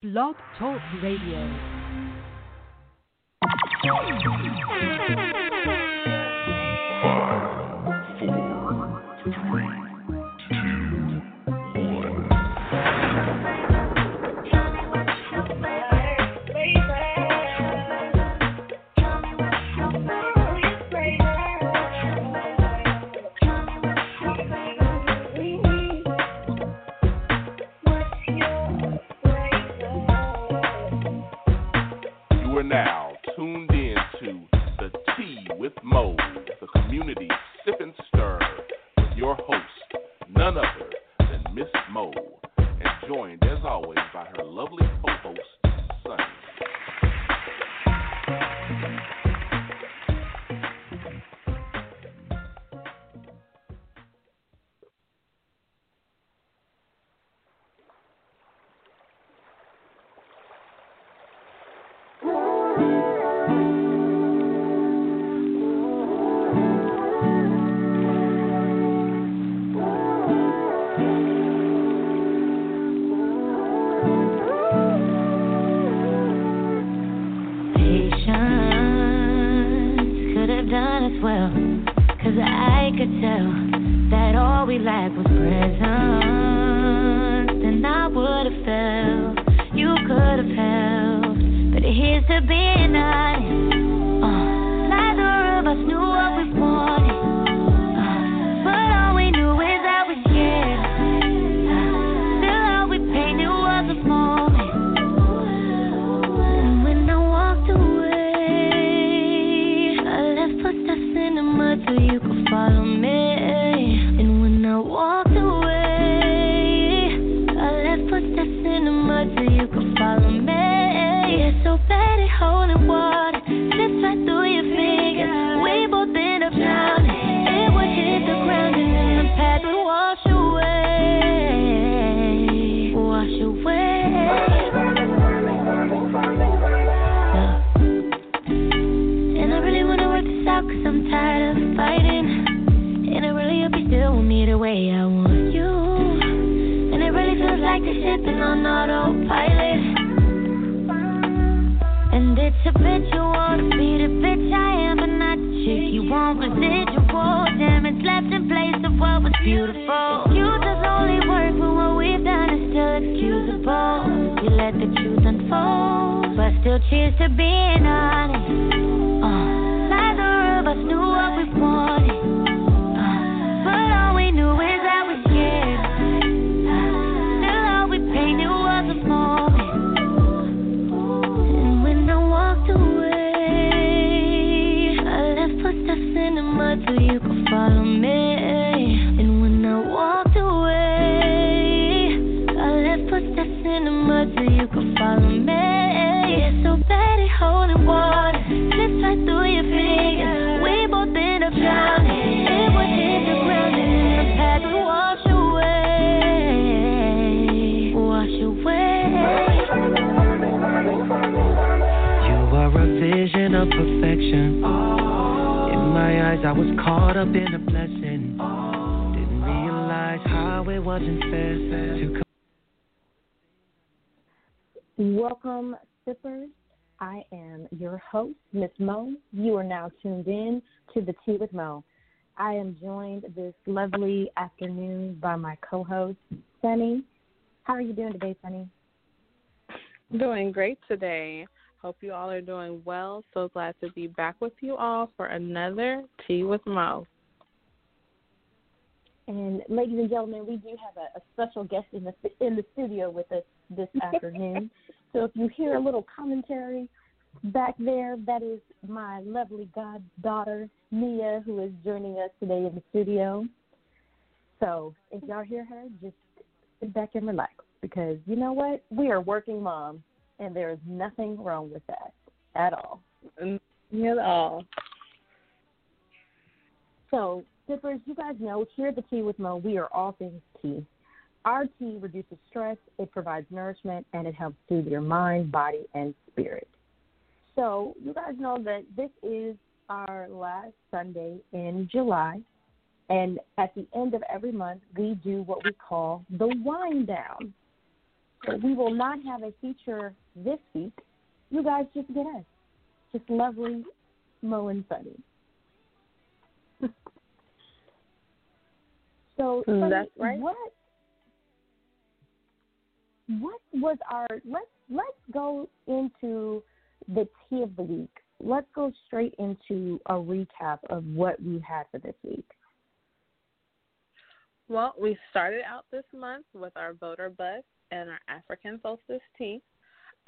Blog Talk Radio. Five, four, three, vision of perfection. In my eyes, I was caught up in a blessing. Didn't realize how it wasn't fair to come. Welcome, sippers. I am your host, Miss Mo. You are now tuned in to the Tea with Mo. I am joined this lovely afternoon by my co-host, Sunni. How are you doing today, Sunni? Doing great today. Hope you all are doing well. So glad to be back with you all for another Tea with Mo. And ladies and gentlemen, we do have a, a special guest in the in the studio with us this afternoon. so if you hear a little commentary back there, that is my lovely goddaughter Mia, who is joining us today in the studio. So if y'all hear her, just sit back and relax because you know what? We are working moms, and there is nothing wrong with that at all. Not at all. So, sippers, you guys know here at the Tea with Mo, we are all things tea. Our tea reduces stress, it provides nourishment, and it helps soothe your mind, body, and spirit. So, you guys know that this is our last Sunday in July, and at the end of every month, we do what we call the whine down. We will not have a feature this week. You guys just get us. Just lovely Mo and Sunni. so mm, Sunni, That's right. what what was our let's let's go into the tea of the week. Let's go straight into a recap of what we had for this week. Well, we started out this month with our Vote or Bust and our African solstice tea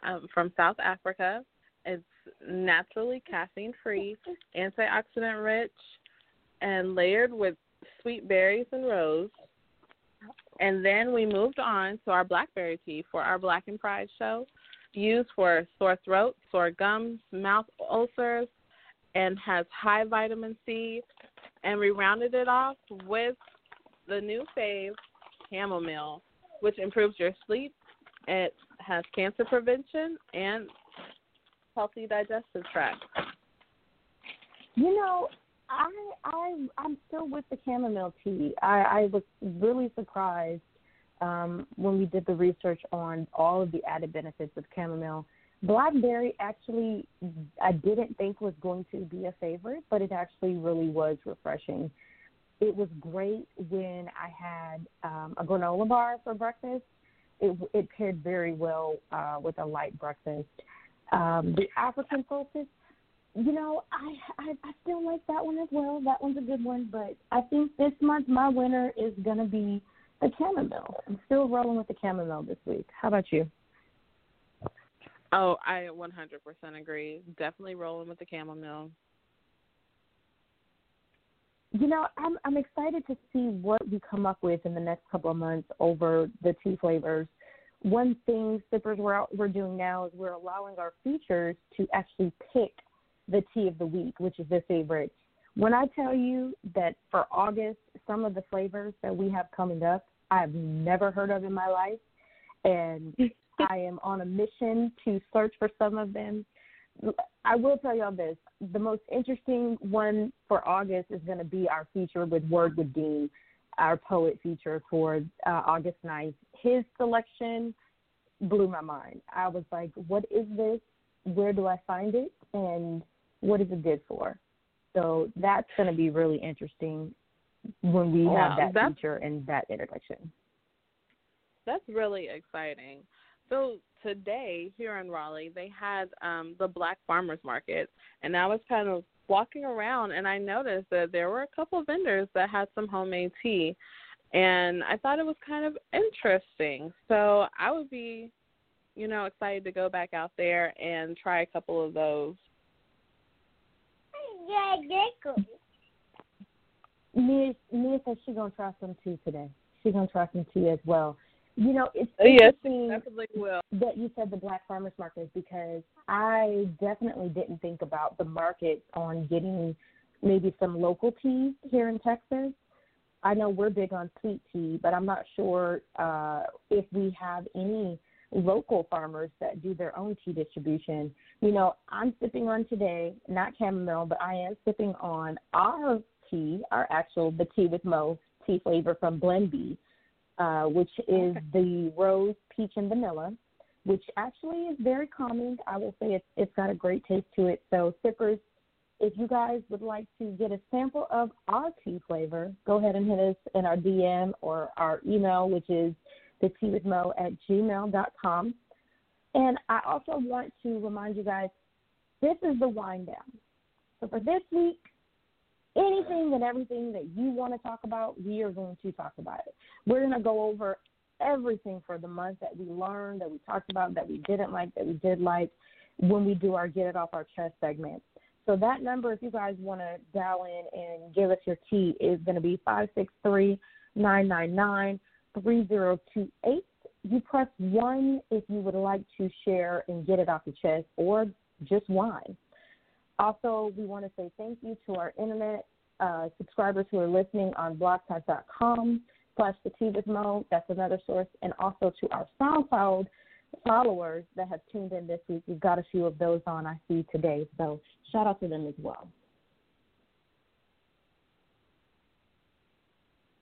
um, from South Africa. It's naturally caffeine free, antioxidant rich, and layered with sweet berries and rose. And then we moved on to our blackberry tea for our Black and Pride show, used for sore throat, sore gums, mouth ulcers, and has high vitamin C. And we rounded it off with the new fave, chamomile, which improves your sleep. It has cancer prevention and healthy digestive tract. You know, I I I'm still with the chamomile tea. I, I was really surprised um, when we did the research on all of the added benefits of chamomile. Blackberry actually I didn't think was going to be a favorite, but it actually really was refreshing. It was great when I had um, a granola bar for breakfast. It, it paired very well uh, with a light breakfast. Um, the African solstice, you know, I, I I still like that one as well. That one's a good one, but I think this month my winner is gonna be the chamomile. I'm still rolling with the chamomile this week. How about you? Oh, I 100% agree. Definitely rolling with the chamomile. You know, I'm I'm excited to see what we come up with in the next couple of months over the two flavors. One thing sippers we're out, we're doing now is we're allowing our features to actually pick the tea of the week, which is their favorite. When I tell you that for August, some of the flavors that we have coming up, I have never heard of in my life, and I am on a mission to search for some of them. I will tell y'all this: the most interesting one for August is going to be our feature with Word with Dean, our poet feature for uh, August 9th. His selection blew my mind. I was like, "What is this? Where do I find it? And what is it good for?" So that's going to be really interesting when we Wow, have that feature and that introduction. That's really exciting. So today here in Raleigh, they had um, the Black Farmers Market, and I was kind of walking around, and I noticed that there were a couple of vendors that had some homemade tea, and I thought it was kind of interesting. So I would be, you know, excited to go back out there and try a couple of those. Mia, Mia says she's gonna try some tea today. She's gonna try some tea as well. You know, it's Oh, yes, interesting definitely will. that you said the Black Farmers Market because I definitely didn't think about the market on getting maybe some local tea here in Texas. I know we're big on sweet tea, but I'm not sure uh, if we have any local farmers that do their own tea distribution. You know, I'm sipping on today, not chamomile, but I am sipping on our tea, our actual the tea with Mo tea flavor from Blend Bee, uh, which is the rose, peach, and vanilla, which actually is very calming. I will say it's it's got a great taste to it. So sippers, if you guys would like to get a sample of our tea flavor, go ahead and hit us in our DM or our email, which is the tea with Mo at gmail.com. And I also want to remind you guys, this is the whine down. So for this week, anything and everything that you want to talk about, we are going to talk about it. We're going to go over everything for the month that we learned, that we talked about, that we didn't like, that we did like when we do our Get It Off Our Chest segment. So that number, if you guys want to dial in and give us your tea, is going to be five six three nine nine nine three zero two eight. You press one if you would like to share and get it off your chest, or just whine. Also, we want to say thank you to our internet uh, subscribers who are listening on blogtalk.com slash the tea with Mo. That's another source. And also to our SoundCloud followers that have tuned in this week. We've got a few of those on I see today. So shout out to them as well.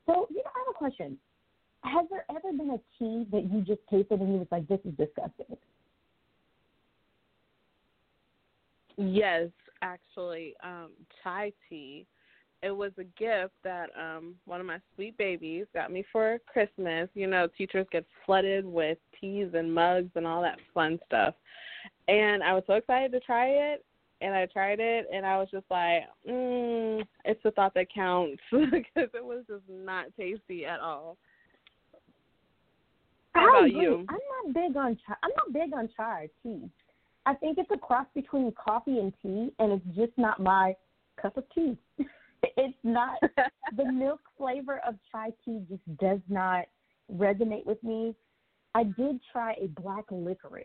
So, you know, I have a question. has there ever been a tea that you just tasted and you was like, this is disgusting? Yes, actually, um, chai tea. It was a gift that um one of my sweet babies got me for Christmas. You know, teachers get flooded with teas and mugs and all that fun stuff. And I was so excited to try it and I tried it and I was just like, mm, it's the thought that counts because it was just not tasty at all. How about you? I'm not big on chai. I'm not big on chai tea. I think it's a cross between coffee and tea, and it's just not my cup of tea. it's not the milk flavor of chai tea just does not resonate with me. I did try a black licorice.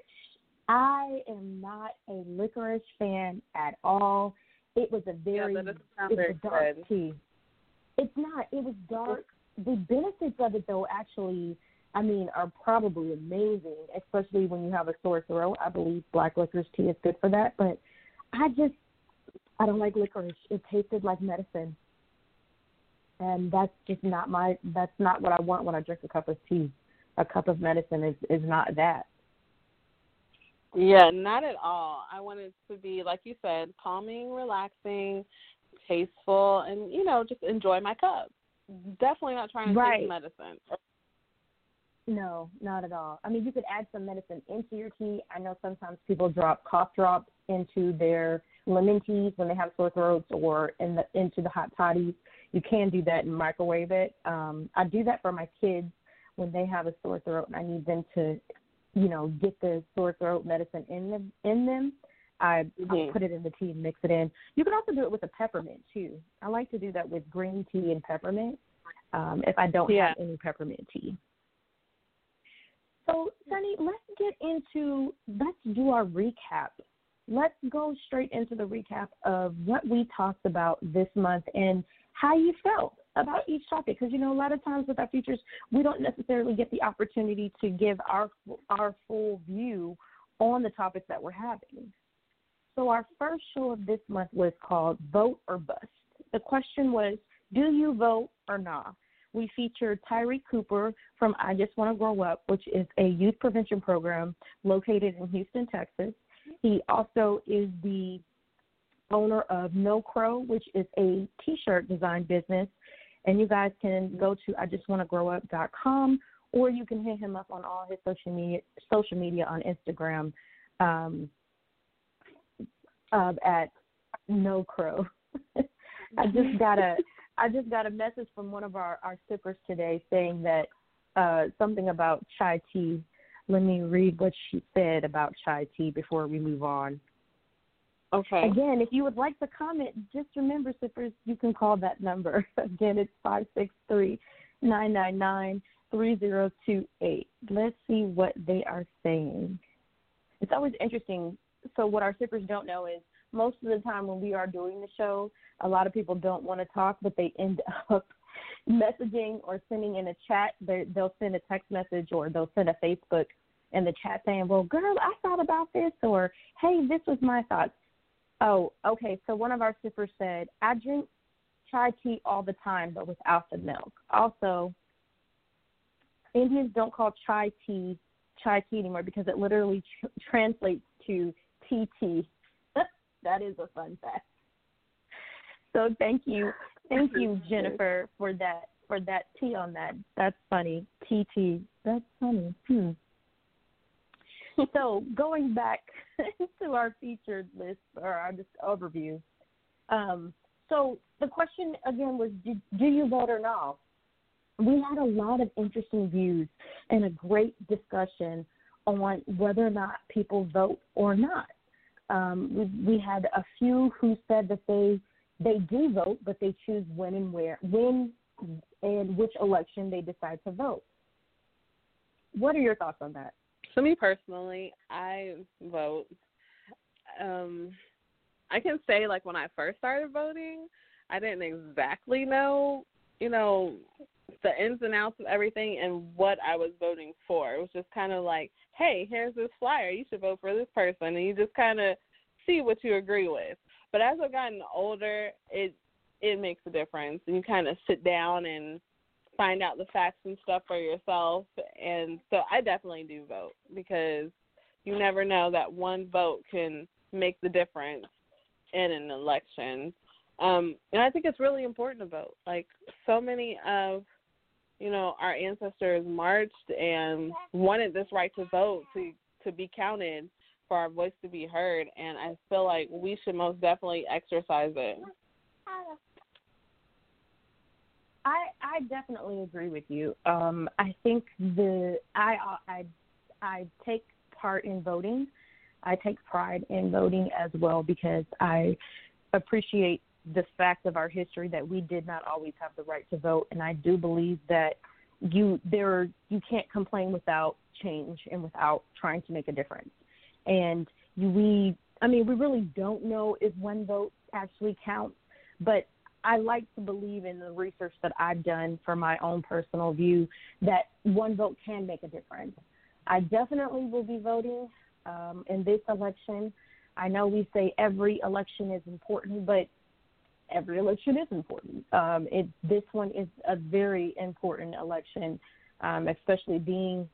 I am not a licorice fan at all. It was a very yeah, it was very a dark good. tea. It's not. It was dark. The benefits of it, though, actually, I mean, are probably amazing, especially when you have a sore throat. I believe black licorice tea is good for that. But I just, I don't like licorice. It tasted like medicine, and that's just not my. That's not what I want when I drink a cup of tea. A cup of medicine is is not that. Yeah, not at all. I want it to be like you said, calming, relaxing, tasteful, and you know, just enjoy my cup. Definitely not trying to Right. take medicine. No, not at all. I mean, you could add some medicine into your tea. I know sometimes people drop cough drops into their lemon teas when they have sore throats or in the into the hot toddies. You can do that and microwave it. Um, I do that for my kids when they have a sore throat and I need them to, you know, get the sore throat medicine in them in them. I, Mhm. put it in the tea and mix it in. You can also do it with a peppermint too. I like to do that with green tea and peppermint. Um, if I don't Yeah. have any peppermint tea. So, Sunni, let's get into let's do our recap. Let's go straight into the recap of what we talked about this month and how you felt about each topic. Because you know, a lot of times with our features, we don't necessarily get the opportunity to give our our full view on the topics that we're having. So, our first show of this month was called "Vote or Bust." The question was, "Do you vote or not?" We featured Tyree Cooper from I Just Want to Grow Up, which is a youth prevention program located in Houston, Texas. He also is the owner of No Crow, which is a t-shirt design business. And you guys can go to I Just Want to Grow Up.com or you can hit him up on all his social media social media on Instagram um, uh, at No Crow. I just got a I just got a message from one of our our sippers today saying that uh, something about chai tea. Let me read what she said about chai tea before we move on. Okay. Again, if you would like to comment, just remember, sippers, you can call that number. Again, it's five six three nine nine nine three zero two eight. Let's see what they are saying. It's always interesting. So, what our sippers don't know is most of the time when we are doing the show, a lot of people don't want to talk, but they end up messaging or sending in a chat. They, they'll send a text message or they'll send a Facebook in the chat saying, "Well, girl, I thought about this," or "Hey, this was my thoughts." Oh, okay. So one of our sippers said, "I drink chai tea all the time, but without the milk." Also, Indians don't call chai tea chai tea anymore because it literally tr- translates to tea tea. That is a fun fact. So thank you, thank you, Jennifer, for that for that tea on that. That's funny. TT. That's funny. Hmm. so going back to our featured list or our just overview. Um, so the question again was, do, do you vote or not? We had a lot of interesting views and a great discussion on whether or not people vote or not. Um, we, we had a few who said that they they do vote, but they choose when and where, when and which election they decide to vote. What are your thoughts on that? So me personally, I vote. Um, I can say like when I first started voting, I didn't exactly know, you know, the ins and outs of everything and what I was voting for. It was just kind of like, hey, here's this flyer. You should vote for this person, and you just kind of see what you agree with. But as I've gotten older, it it makes a difference, and you kind of sit down and find out the facts and stuff for yourself. And so I definitely do vote because you never know that one vote can make the difference in an election. Um, and I think it's really important to vote. Like so many of you know our ancestors marched and wanted this right to vote to to be counted for our voice to be heard and I feel like we should most definitely exercise it. I I definitely agree with you. Um, I think the I I I take part in voting. I take pride in voting as well because I appreciate the fact of our history that we did not always have the right to vote, and I do believe that you there you can't complain without change and without trying to make a difference. And you, we, I mean, we really don't know if one vote actually counts, but I like to believe in the research that I've done for my own personal view that one vote can make a difference. I definitely will be voting um, in this election. I know we say every election is important, but every election is important. Um, it, this one is a very important election, um, especially being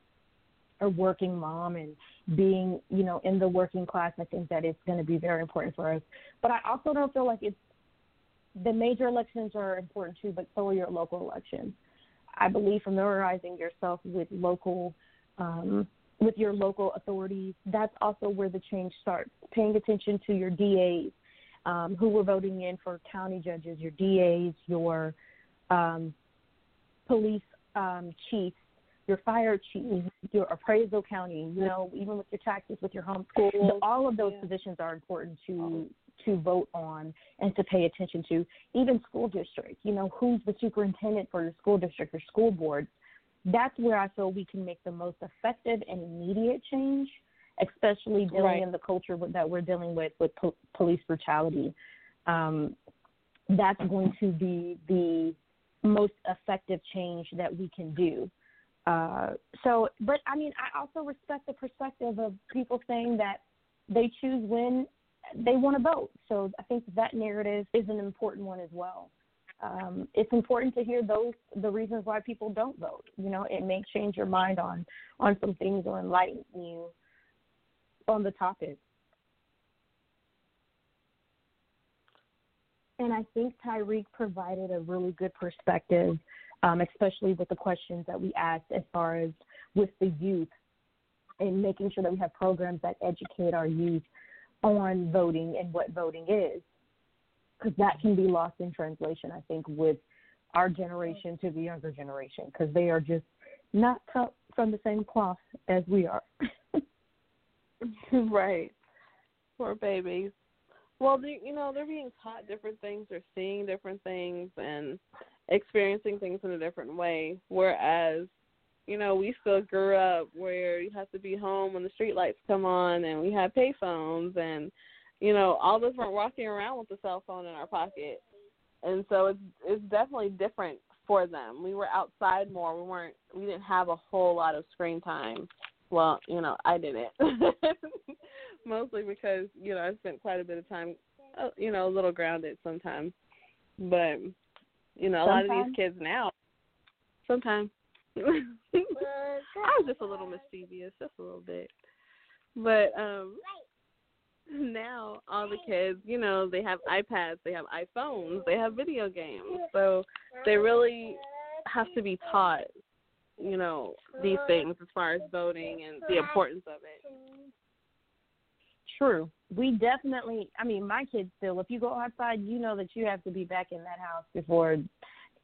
a working mom and being, you know, in the working class. I think that it's going to be very important for us. But I also don't feel like it's the major elections are important too, but so are your local elections. I believe familiarizing yourself with local, um, with your local authorities. That's also where the change starts. Paying attention to your DAs, um, who were voting in for county judges, your DAs, your um, police um, chiefs, your fire chief, your appraisal county, you know, even with your taxes, with your home school, all of those yeah. positions are important to to vote on and to pay attention to. Even school districts, you know, who's the superintendent for your school district or school board. That's where I feel we can make the most effective and immediate change, especially dealing right. in the culture that we're dealing with with po- police brutality. Um, that's going to be the most effective change that we can do. Uh, so, but I mean, I also respect the perspective of people saying that they choose when they want to vote. So I think that narrative is an important one as well. Um, it's important to hear those the reasons why people don't vote. You know, it may change your mind on on some things or enlighten you on the topic. And I think Tyreek provided a really good perspective um, especially with the questions that we asked as far as with the youth and making sure that we have programs that educate our youth on voting and what voting is. Because that can be lost in translation, I think, with our generation to the younger generation, because they are just not cut from the same cloth as we are. right. Poor babies. Well, they, you know, they're being taught different things, they're seeing different things, and experiencing things in a different way. Whereas, you know, we still grew up where you have to be home when the street lights come on, and we had payphones, and you know, all of us weren't walking around with a cell phone in our pocket, and so it's it's definitely different for them. We were outside more. We weren't. We didn't have a whole lot of screen time. Well, you know, I didn't. mostly because you know I spent quite a bit of time, uh, you know, a little grounded sometimes. But you know, a sometimes? lot of these kids now, sometimes I was just a little mischievous, just a little bit. But um now all the kids, you know, they have iPads, they have iPhones, they have video games. So they really have to be taught, you know, these things as far as voting and the importance of it true. We definitely, I mean, my kids still, if you go outside, you know that you have to be back in that house before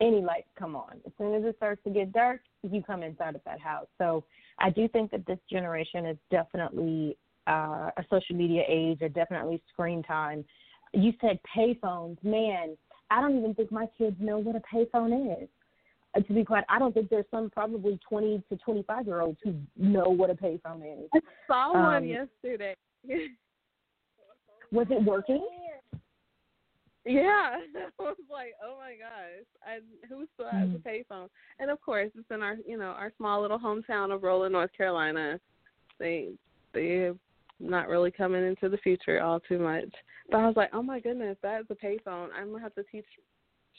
any lights come on. As soon as it starts to get dark, you come inside of that house. So I do think that this generation is definitely uh, a social media age or definitely screen time. You said payphones. Man, I don't even think my kids know what a payphone is. Uh, to be quite, I don't think there's some probably 20 to 25 year olds who know what a payphone is. I saw um, one yesterday. Was it working? Yeah, I was like, oh my gosh, I who still has mm. a payphone? And of course, it's in our you know our small little hometown of Rowland, North Carolina. They they not really coming into the future all too much. But I was like, oh my goodness, that is a payphone. I'm gonna have to teach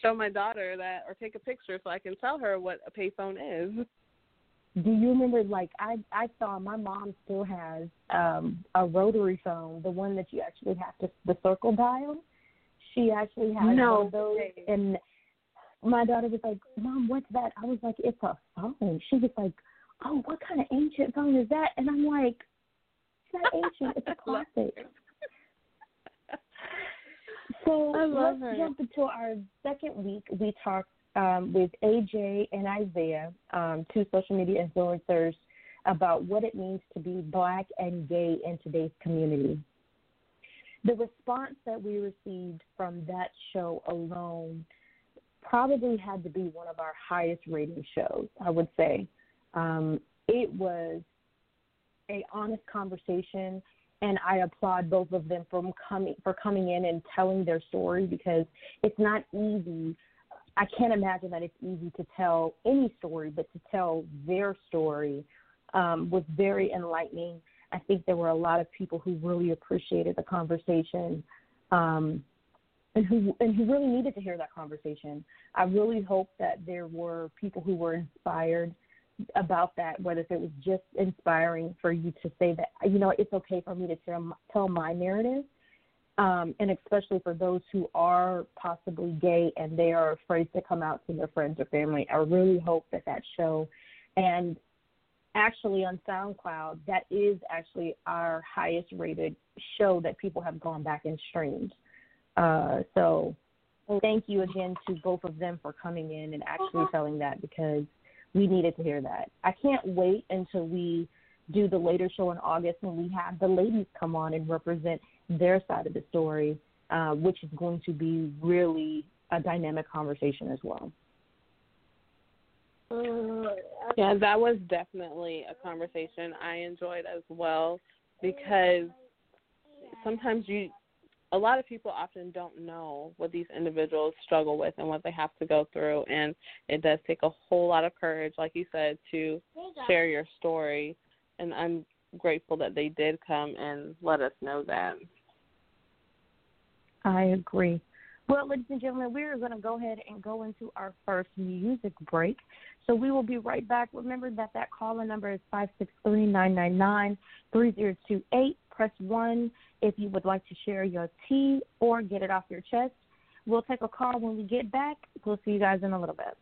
show my daughter that or take a picture so I can tell her what a payphone is. Do you remember like I I saw my mom still has um a rotary phone, the one that you actually have to the circle dial. She actually has No one of those and my daughter was like, Mom, what's that? I was like, It's a phone. She was like, Oh, what kind of ancient phone is that? And I'm like, It's not ancient, it's a classic. So I love let's her. jump into our second week. We talked um, with AJ and Isaiah, um, two social media influencers, about what it means to be black and gay in today's community. The response that we received from that show alone probably had to be one of our highest rating shows, I would say. Um, it was a honest conversation and I applaud both of them from coming for coming in and telling their story because it's not easy. I can't imagine that it's easy to tell any story, but to tell their story um, was very enlightening. I think there were a lot of people who really appreciated the conversation, um, and who and who really needed to hear that conversation. I really hope that there were people who were inspired about that, whether it was just inspiring for you to say that, you know, it's okay for me to tell, tell my narrative, um, and especially for those who are possibly gay and they are afraid to come out to their friends or family. I really hope that that show, and actually on SoundCloud, that is actually our highest rated show that people have gone back and streamed. Uh, so thank you again to both of them for coming in and actually telling that because we needed to hear that. I can't wait until we do the later show in August when we have the ladies come on and represent their side of the story, uh, which is going to be really a dynamic conversation as well. Yeah, that was definitely a conversation I enjoyed as well because sometimes you a lot of people often don't know what these individuals struggle with and what they have to go through and it does take a whole lot of courage like you said to share your story and I'm grateful that they did come and let us know that. I agree. Well, ladies and gentlemen, we are going to go ahead and go into our first music break. So we will be right back. Remember that that call-in number is five six three nine nine nine three zero two eight. Press 1 if you would like to share your tea or get it off your chest. We'll take a call when we get back. We'll see you guys in a little bit.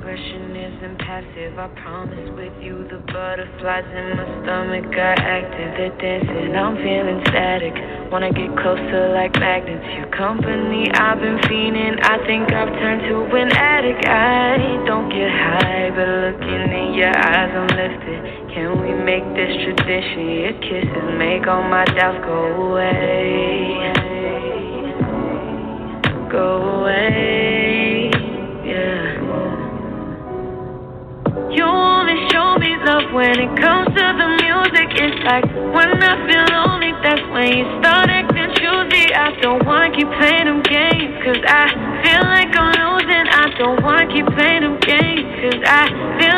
Aggression isn't passive. I promise with you the butterflies in my stomach are active. They're dancing, I'm feeling static. Wanna get closer like magnets. Your company, I've been fiending. I think I've turned to an addict. I don't get high, but looking in your eyes, I'm lifted. Can we make this tradition? Your kisses make all my doubts go away. Go away, when it comes to the music. It's like when I feel lonely, that's when you start acting choosy. I don't wanna keep playing them games, cause I feel like I'm losing. I don't wanna keep playing them games, cause I feel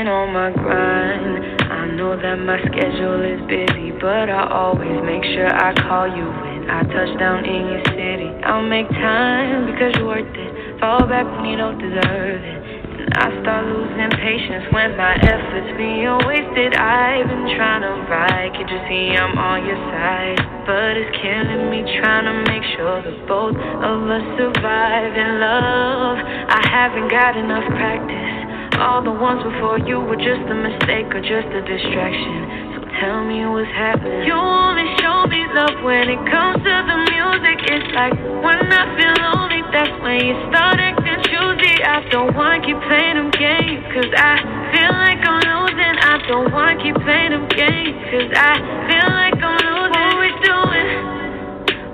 Been on my grind. I know that my schedule is busy, but I always make sure I call you when I touch down in your city. I'll make time because you're worth it. Fall back when you don't deserve it. And I start losing patience when my efforts being wasted. I've been trying to ride, can't you see I'm on your side? But it's killing me trying to make sure that both of us survive in love. I haven't got enough practice. All the ones before you were just a mistake or just a distraction. So tell me what's happening. You only show me love when it comes to the music. It's like when I feel lonely, that's when you start acting choosy. I don't wanna keep playing them games, cause I feel like I'm losing. I don't wanna keep playing them games, cause I feel like I'm losing. What we doing?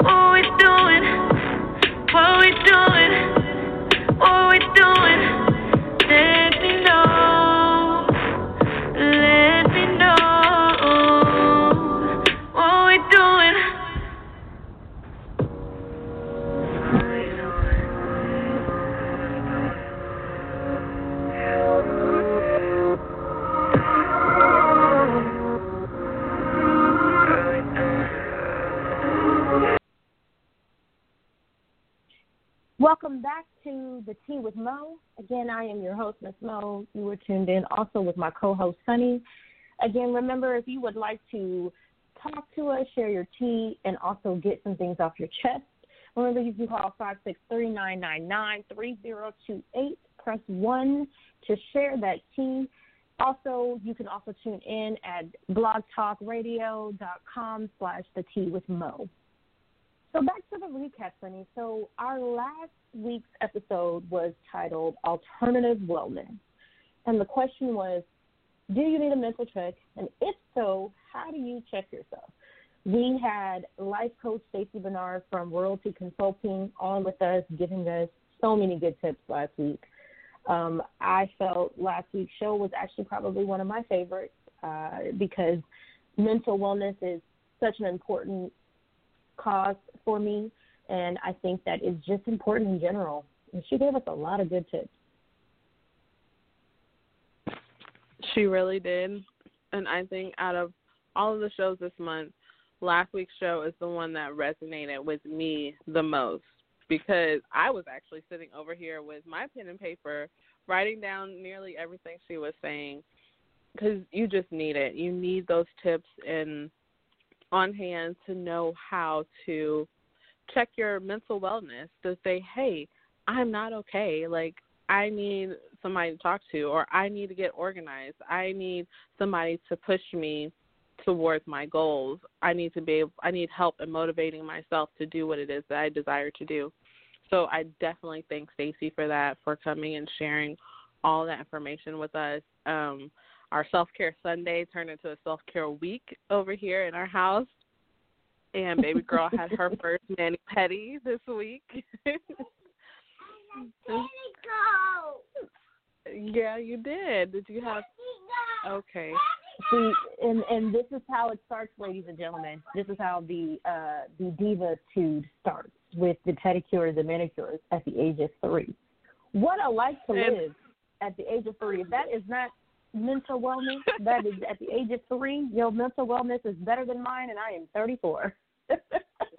What we doing? What we doing? What we doing? Welcome back to the Tea with Mo. Again, I am your host, Miss Mo. You were tuned in also with my co-host Sunni. Again, remember if you would like to talk to us, share your tea, and also get some things off your chest, remember you can call five six three nine nine nine three zero two eight. Press one to share that tea. Also, you can also tune in at blogtalkradio.com slash the tea with Mo. So back to the recap, Sunni. So our last week's episode was titled Alternative Wellness. And the question was, do you need a mental check? And if so, how do you check yourself? We had life coach Stacey Bernard from Royalty Consulting on with us, giving us so many good tips last week. Um, I felt last week's show was actually probably one of my favorites uh, because mental wellness is such an important cause for me, and I think that is just important in general. And she gave us a lot of good tips. She really did. And I think out of all of the shows this month, last week's show is the one that resonated with me the most because I was actually sitting over here with my pen and paper writing down nearly everything she was saying because you just need it. You need those tips in on hand to know how to check your mental wellness to say, "Hey, I'm not okay. Like I need somebody to talk to or I need to get organized. I need somebody to push me towards my goals. I need to be able, I need help in motivating myself to do what it is that I desire to do. So I definitely thank Stacey for that, for coming and sharing all that information with us. Um, our self care Sunday turned into a self care week over here in our house. And baby girl had her first mani pedi this week. yeah, you did. Did you have Okay. See, and and this is how it starts, ladies and gentlemen. This is how the uh, the diva-tude starts with the pedicures and manicures at the age of three. What a life to live at the age of three. If that is not mental wellness, that is at the age of three. Your mental wellness is better than mine, and I am 34.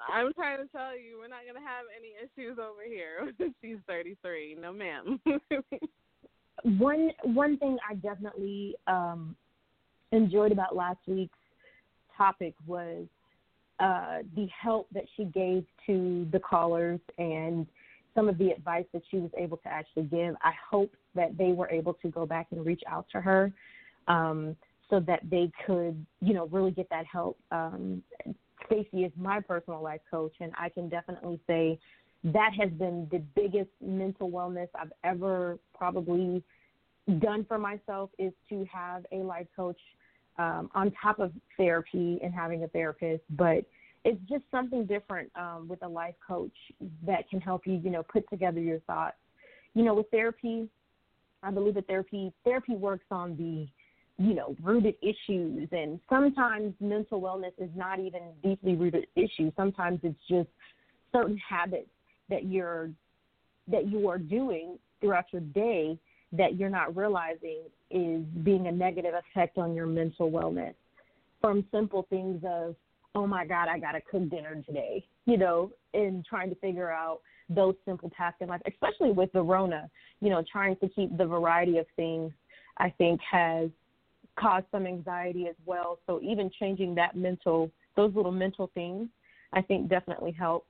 I'm trying to tell you, we're not gonna have any issues over here. She's 33. No, ma'am. one one thing I definitely um, enjoyed about last week's topic was uh, the help that she gave to the callers and some of the advice that she was able to actually give. I hope that they were able to go back and reach out to her um, so that they could, you know, really get that help. Um, Stacey is my personal life coach, and I can definitely say that has been the biggest mental wellness I've ever probably done for myself is to have a life coach um, on top of therapy and having a therapist, but it's just something different um, with a life coach that can help you, you know, put together your thoughts. You know, with therapy, I believe that therapy therapy works on the, you know, rooted issues, and sometimes mental wellness is not even deeply rooted issues. Sometimes it's just certain habits that you're that you are doing throughout your day that you're not realizing is being a negative effect on your mental wellness. From simple things of, oh my God, I got to cook dinner today, you know, and trying to figure out those simple tasks in life, especially with the Rona, you know, trying to keep the variety of things, I think has caused some anxiety as well. So even changing that mental, those little mental things, I think definitely help.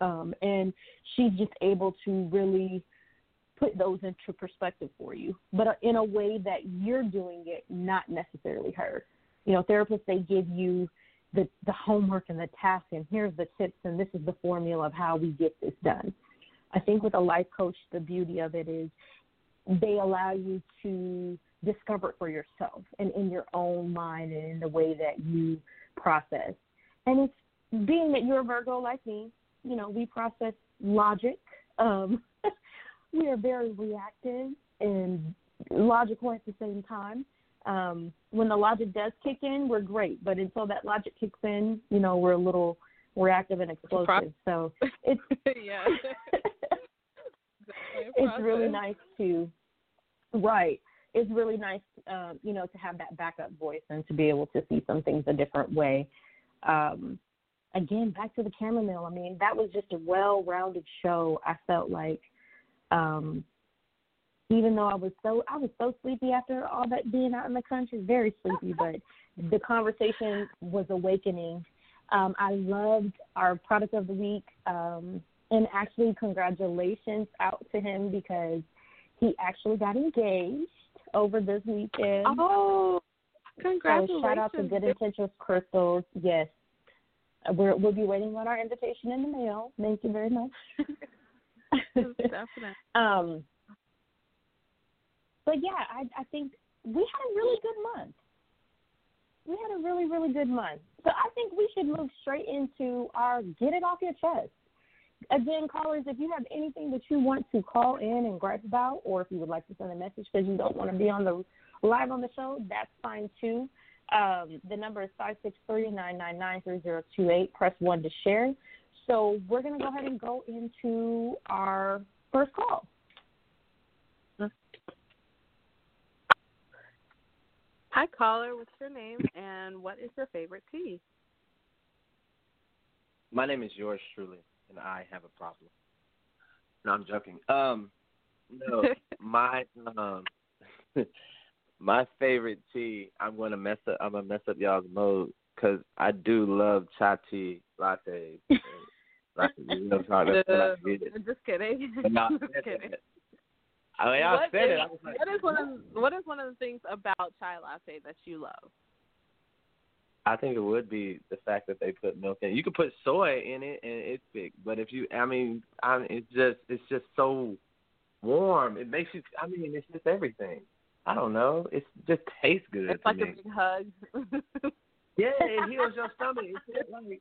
Um, and she's just able to really put those into perspective for you, but uh, in a way that you're doing it, not necessarily her. You know, therapists they give you the the homework and the task, and here's the tips, and this is the formula of how we get this done. I think with a life coach, the beauty of it is they allow you to discover it for yourself and in your own mind and in the way that you process. And it's being that you're a Virgo like me, you know, we process logic. Um, we are very reactive and logical at the same time. Um, when the logic does kick in, we're great, but until that logic kicks in, you know, we're a little reactive and explosive. So it's yeah. it's really nice to right. It's really nice, um, you know, to have that backup voice and to be able to see some things a different way. Um, again, back to the chamomile. I mean, that was just a well-rounded show. I felt like um, even though I was so I was so sleepy after all that being out in the country, very sleepy, but the conversation was awakening. Um, I loved our product of the week, um, and actually congratulations out to him because he actually got engaged over this weekend. Oh, congratulations! So shout out to Good Intentions Crystals. Yes, we're, we'll be waiting on our invitation in the mail. Thank you very much. Definitely. um, but yeah, I, I think we had a really good month. We had a really, really good month. So I think we should move straight into our get it off your chest. Again, callers, if you have anything that you want to call in and gripe about, or if you would like to send a message because you don't want to be on the live on the show, that's fine too. Um, the number is five six three nine nine nine three zero two eight. Press one to share. So we're to go ahead and go into our first call. Hi, caller. What's your name and what is your favorite tea? My name is yours truly, and I have a problem. No, I'm joking. Um, no, my um, my favorite tea. I'm gonna mess up. I'm gonna mess up y'all's mode because I do love chai tea lattes. Like, you know, uh, Just kidding. just kidding. I mean, I what said is, it. I was like, what is one of what is one of the things about chai latte that you love? I think it would be the fact that they put milk in. You could put soy in it and it's big, but if you, I mean, I mean, it's just it's just so warm. It makes you. I mean, it's just everything. I don't know. It just tastes good. It's like me. a big hug. yeah, it heals your stomach. It's like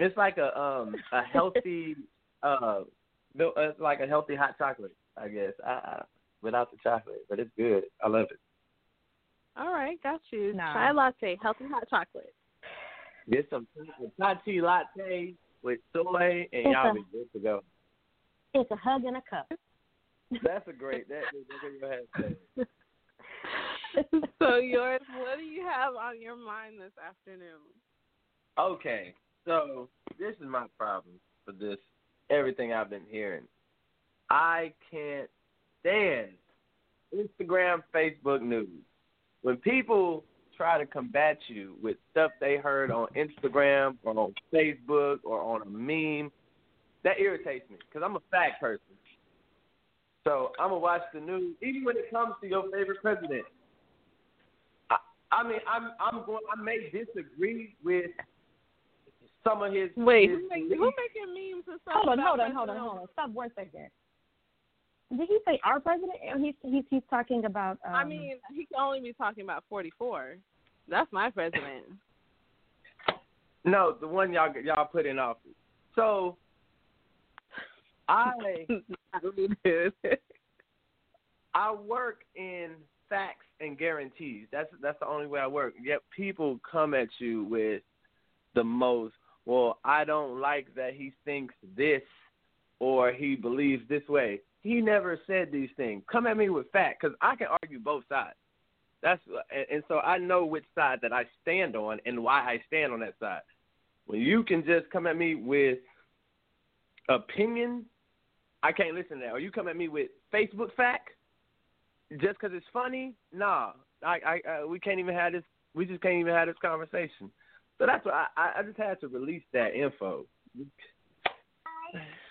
it's like a um a healthy uh milk, uh, like a healthy hot chocolate, I guess. I, I without the chocolate, but it's good. I love it. All right, got you. Nah. Chai latte, healthy hot chocolate. Get some chai tea latte with soy, and It's y'all a- be good to go. It's a hug and a cup. That's a great. That, that's what you had to say. so yours, what do you have on your mind this afternoon? Okay, so this is my problem for this everything I've been hearing. I can't stand Instagram, Facebook news. When people try to combat you with stuff they heard on Instagram or on Facebook or on a meme, that irritates me because I'm a fact person. So I'm gonna watch the news, even when it comes to your favorite president. I, I mean, I'm I'm going. I may disagree with some of his. Wait, his who, make, who making memes and stuff? Hold on, hold on, hold on, hold on. Stop one second. Did he say our president? Or he's he's he's talking about. Um, I mean, he can only be talking about 44. That's my president. No, the one y'all y'all put in office. So I I work in facts and guarantees. That's that's the only way I work. Yet people come at you with the most. Well, I don't like that he thinks this or he believes this way. He never said these things. Come at me with fact because I can argue both sides. That's and, so I know which side that I stand on and why I stand on that side. When you can just come at me with opinion, I can't listen to that. Or you come at me with Facebook fact just because it's funny. Nah, I, I, I, we can't even have this. We just can't even have this conversation. So that's why I, I just had to release that info.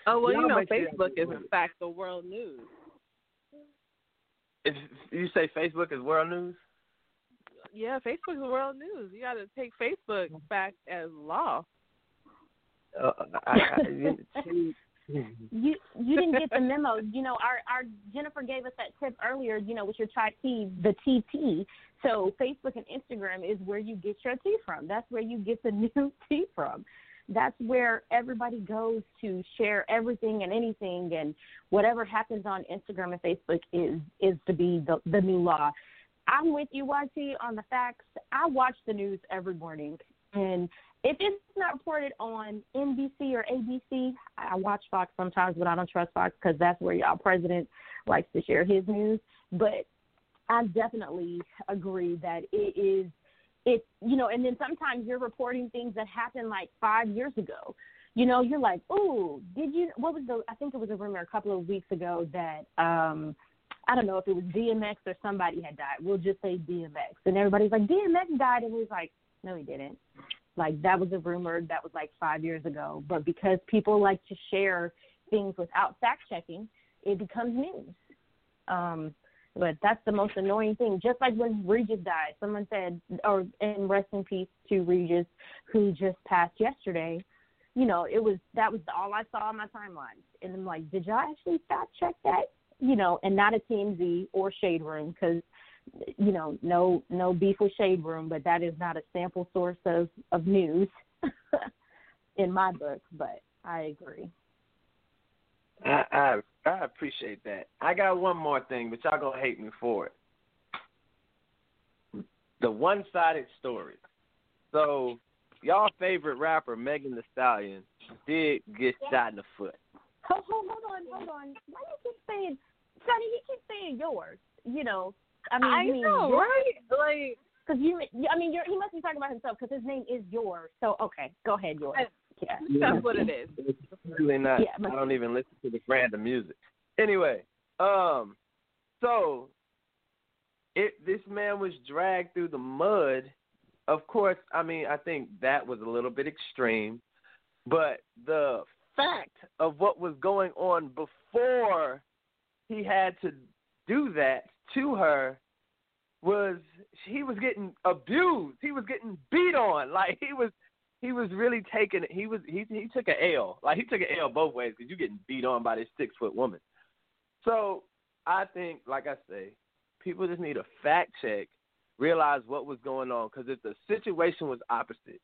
Oh well, Y'all know, make sure y'all Facebook is it. in fact the world news. If you say Facebook is world news, Yeah, Facebook is world news. You got to take Facebook back as law. uh, I, I, you you didn't get the memo. You know, our our Jennifer gave us that tip earlier. You know, with your chai tea, the TT. So Facebook and Instagram is where you get your tea from. That's where you get the new tea from. That's where everybody goes to share everything and anything, and whatever happens on Instagram and Facebook is is to be the the new law. I'm with you, YT, on the facts. I watch the news every morning, and if it's not reported on NBC or ABC, I watch Fox sometimes, but I don't trust Fox because that's where y'all president likes to share his news. But I definitely agree that it is it you know, and then sometimes you're reporting things that happened like five years ago. You know, you're like, oh, did you? What was the? I think it was a rumor a couple of weeks ago that um I don't know if it was DMX or somebody had died. We'll just say DMX, and everybody's like, DMX died, and we was like, no, he didn't. Like that was a rumor that was like five years ago, but because people like to share things without fact checking, it becomes news. Um, but that's the most annoying thing. Just like when Regis died, someone said, or and rest in peace to Regis, who just passed yesterday. You know, it was that was all I saw on my timeline, and I'm like, did y'all actually fact check that? You know, and not a TMZ or Shade Room because you know, no no beef with Shade Room, but that is not a sample source of of news in my book. But I agree. I, I I appreciate that. I got one more thing, but y'all gonna hate me for it. The one-sided story. So, y'all favorite rapper Megan Thee Stallion did get shot in the foot. Hold, hold, hold on, hold on. Why do you keep saying, Sunni? He keeps saying yours. You know, I mean, I you mean know, right? Like, Because you, I mean, you're, he must be talking about himself because his name is yours. So okay, go ahead, yours. Yeah. that's what it is. It's really not. Yeah, I don't even listen to the random music. Anyway, um, so it this man was dragged through the mud. Of course, I mean I think that was a little bit extreme, but the fact of what was going on before he had to do that to her was he was getting abused. He was getting beat on. Like he was he was really taking he was he he took an L. Like he took an L both ways because you're getting beat on by this six foot woman. So I think, like I say, people just need a fact check, realize what was going on. Because if the situation was opposite,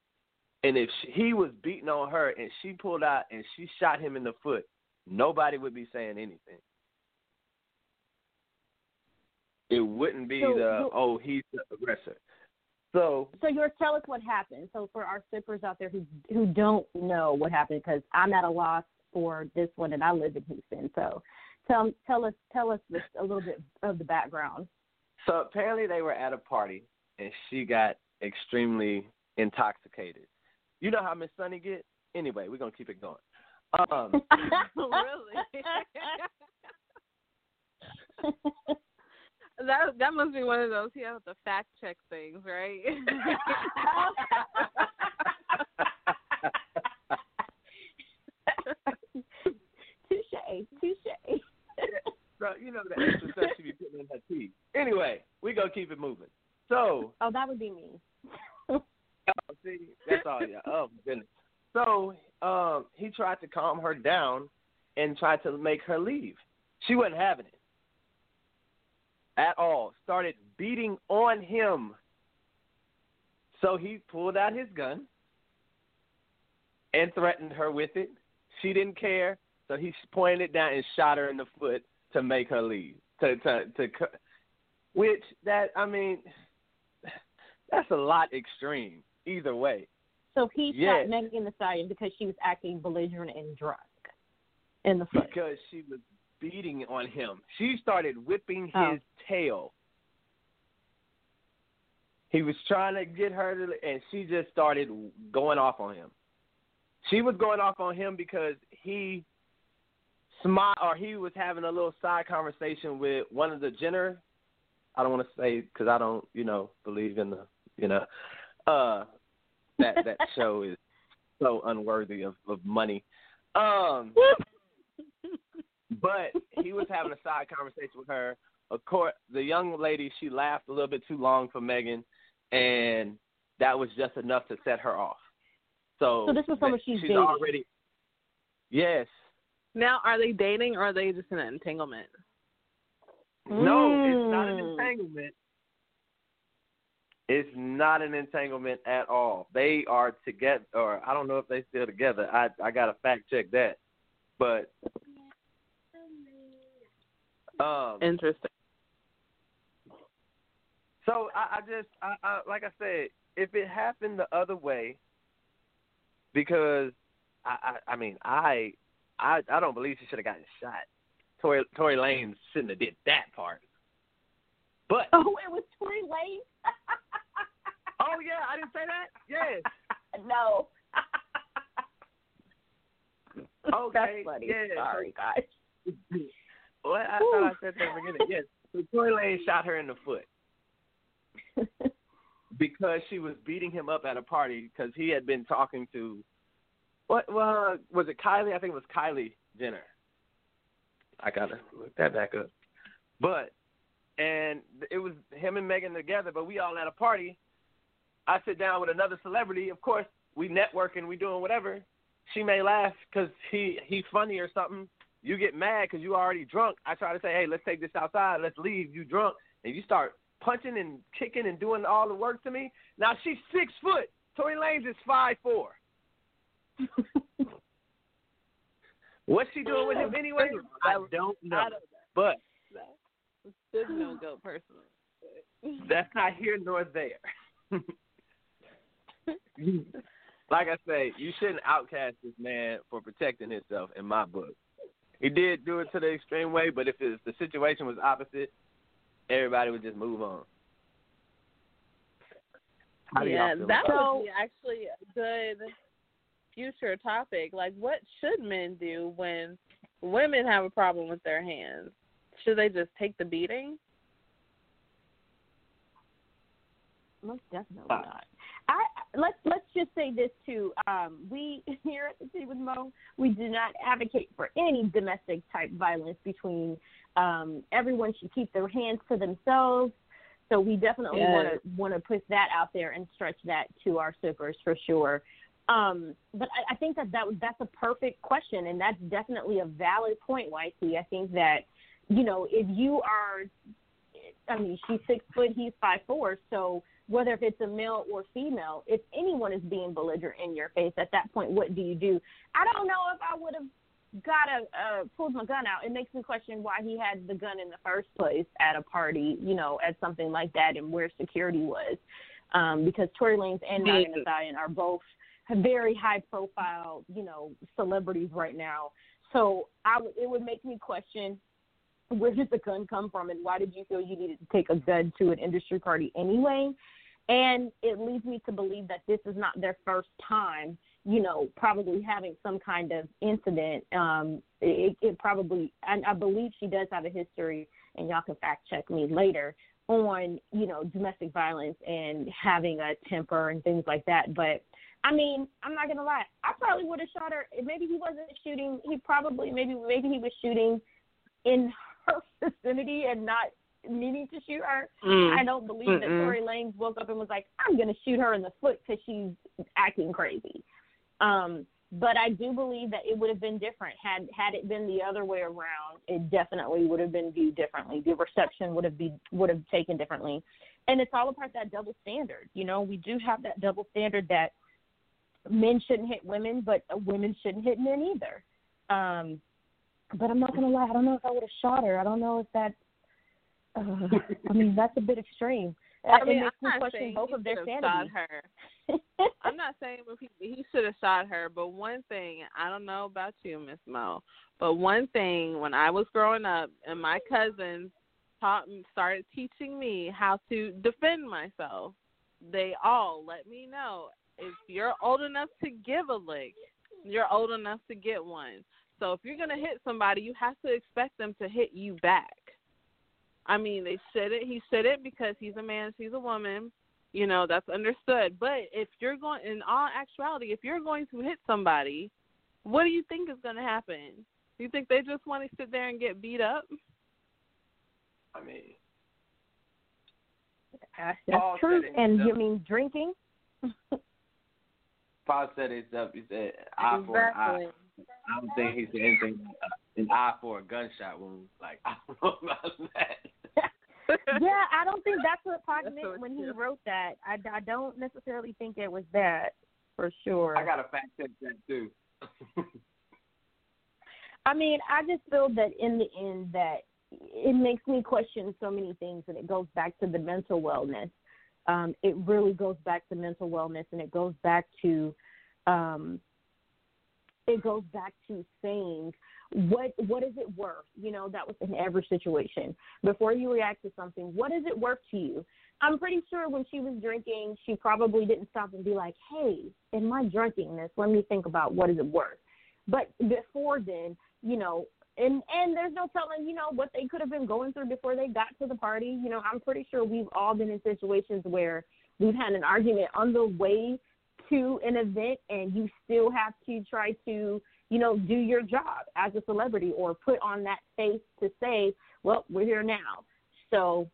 and if she, he was beating on her and she pulled out and she shot him in the foot, nobody would be saying anything. It wouldn't be So the oh he's the aggressor. So So yours, tell us what happened. So for our sippers out there who who don't know what happened, because I'm at a loss for this one, and I live in Houston. So tell tell us tell us this, a little bit of the background. So apparently they were at a party and she got extremely intoxicated. You know how Miss Sunni get? Anyway, we're gonna keep it going. Um, really? that that must be one of those he has to fact check things, right? touche, touche. so, you know the extra stuff she be putting in her tea. Anyway, we gonna keep it moving. So, Oh, that would be me. oh, see, that's all. Yeah. Oh goodness. So, um, he tried to calm her down and tried to make her leave. She wasn't having it at all. Started beating on him. So he pulled out his gun and threatened her with it. She didn't care, so he pointed it down and shot her in the foot to make her leave. To to to, which that I mean, that's a lot extreme. Either way, So he Yes. shot Megan Thee Stallion because she was acting belligerent and drunk in the foot. because she was beating on him. She started whipping his Oh. tail. He was trying to get her to, and she just started going off on him. She was going off on him because he smile or he was having a little side conversation with one of the Jenner. I don't want to say because I don't, you know, believe in the, you know, uh, that that show is so unworthy of of money. Um, but he was having a side conversation with her. Of course, the young lady she laughed a little bit too long for Megan, and that was just enough to set her off. So, So this was someone that- she's she's dating. already. Yes. now, are they dating or are they just in an entanglement? No, it's not an Mm. entanglement. It's not an entanglement at all. They are together, or I don't know if they still together. I I gotta fact check that, but um, Interesting. So I, I just, I, I, like I said, if it happened the other way, because I, I, I mean, I, I, I don't believe she should have gotten shot. Tory, Tory Lanez shouldn't have did that part. But Oh, it was Tory Lanez. oh yeah, I didn't say that. Yes. no. Okay. That's funny. Sorry, guys. Well, I thought I said that the beginning. Yes. So Tory Lanez shot her in the foot because she was beating him up at a party because he had been talking to what? Well, was it Kylie? I think it was Kylie Jenner. I gotta look that back up. But and it was him and Megan together, but we all at a party. I sit down with another celebrity. Of course, we networking, we doing whatever. She may laugh because he he's funny or something. You get mad because you already drunk. I try to say, hey, let's take this outside. Let's leave. You drunk, and you start punching and kicking and doing all the work to me. Now she's six foot. Tory Lanez is five four. What's she doing with him anyway? I don't know. I don't know. But There's no go personally. that's not here nor there. like I say, you shouldn't outcast this man for protecting himself. In my book, he did do it to the extreme way, but if it's, the situation was opposite, everybody would just move on. How Yeah, that about would be actually a good future topic. Like, what should men do when women have a problem with their hands? Should they just take the beating? Most definitely not. Let's let's just say this too. Um, we here at the Tea with Mo, we do not advocate for any domestic type violence between. Um, everyone should keep their hands to themselves. So we definitely Yes. want to want to put that out there and stretch that to our sippers for sure. Um, but I, I think that, that that's a perfect question, and that's definitely a valid point, YC. I think that you know if you are I mean, she's six foot, he's five four. So whether if it's a male or female, if anyone is being belligerent in your face, at that point, what do you do? I don't know if I would have got a uh, pulled my gun out. It makes me question why he had the gun in the first place at a party, you know, at something like that, and where security was. Um, because Tory Lanez and Megan Thee Stallion are both very high profile, you know, celebrities right now. So I would it would make me question where did the gun come from and why did you feel you needed to take a gun to an industry party anyway? And it leads me to believe that this is not their first time you know probably having some kind of incident um it, it probably and i believe she does have a history and y'all can fact check me later on you know domestic violence and having a temper and things like that but I mean, I'm not gonna lie. I probably would have shot her. Maybe he wasn't shooting. He probably maybe maybe he was shooting in her vicinity and not meaning to shoot her. Mm. I don't believe that Mm-mm. Tory Lanez woke up and was like, "I'm gonna shoot her in the foot because she's acting crazy." Um, but I do believe that it would have been different had had it been the other way around. It definitely would have been viewed differently. The reception would have be would have taken differently, and it's all about that double standard. You know, we do have that double standard that men shouldn't hit women, but women shouldn't hit men either. Um, but I'm not gonna lie, I don't know if I would have shot her. I don't know if that. Uh, I mean, that's a bit extreme. I it mean, makes me I'm not question saying both he of their should have sanity. shot her. I'm not saying if he he should have shot her, but one thing I don't know about you, Miss Mo, but one thing when I was growing up and my cousins taught started teaching me how to defend myself. They all let me know if you're old enough to give a lick, you're old enough to get one. So if you're gonna hit somebody, you have to expect them to hit you back. I mean, they said it. He said it because he's a man, she's a woman. You know, that's understood. But if you're going, in all actuality, if you're going to hit somebody, what do you think is going to happen? Do you think they just want to sit there and get beat up? I mean, That's Paul true. said it And you mean drinking? Paul said it's up. He said eye for an eye. I don't think he said anything like, uh, an eye for a gunshot wound. Like I don't know about that. Yeah, I don't think that's what Pac That's meant so when he wrote that. I, I don't necessarily think it was that for sure. I got to fact check that too. I mean, I just feel that in the end that it makes me question so many things and it goes back to the mental wellness. Um, it really goes back to mental wellness and it goes back to um it goes back to saying what what is it worth? You know, that was in every situation. Before you react to something, what is it worth to you? I'm pretty sure when she was drinking, she probably didn't stop and be like, "Hey, in my drunkenness, let me think about what is it worth." But before then, you know, and and there's no telling, you know, what they could have been going through before they got to the party. You know, I'm pretty sure we've all been in situations where we've had an argument on the way to an event and you still have to try to, you know, do your job as a celebrity or put on that face to say, well, we're here now. So,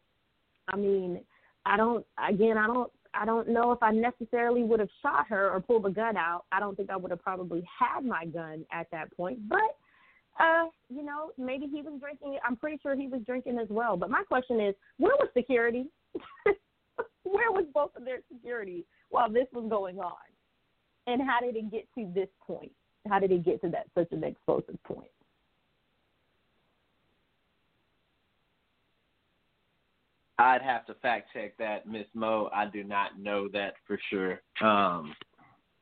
I mean, I don't again, I don't I don't know if I necessarily would have shot her or pulled the gun out. I don't think I would have probably had my gun at that point, but uh, you know, maybe he was drinking. I'm pretty sure he was drinking as well. But my question is, where was security? where was both of their security while this was going on? And how did it get to this point? How did it get to that such an explosive point? I'd have to fact check that, Miss Mo. I do not know that for sure. Um,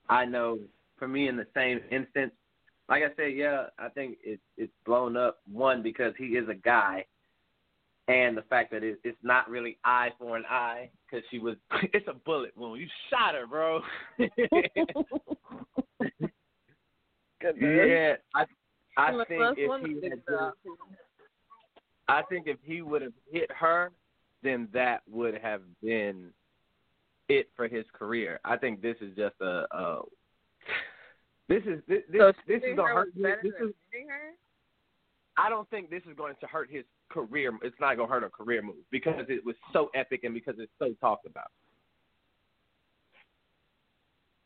I know for me in the same instance, like I said, yeah, I think it's it's blown up. One because he is a guy, and the fact that it, it's not really eye for an eye because she was. It's a bullet wound. You shot her, bro. yeah, I I think if he had just I think if he would have hit her, then that would have been it for his career. I think this is just a. a this is this this, so this is gonna hurt. This is. her? I don't think this is going to hurt his career. It's not going to hurt a career move because it was so epic and because it's so talked about.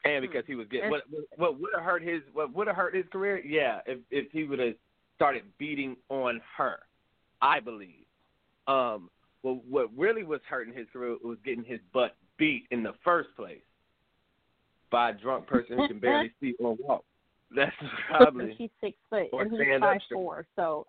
And because he was getting what what would have hurt his what would have hurt his career? Yeah, if if he would have started beating on her, I believe. Um, well, what really was hurting his career was getting his butt beat in the first place by a drunk person who can barely see or walk. That's probably she's six foot and he's five four. So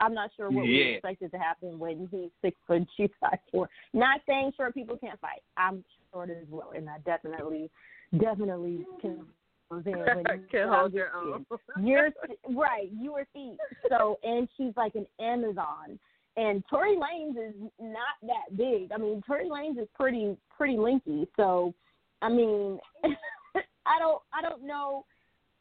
I'm not sure what we expected to happen when he's six foot, she's five four. Not saying short people can't fight. I'm short as well, and I definitely, definitely can. When you, Can hold your own. You're right. You were feet. So and she's like an Amazon. and Tory Lanez is not that big. I mean, Tory Lanez is pretty pretty linky. So, I mean, I don't I don't know.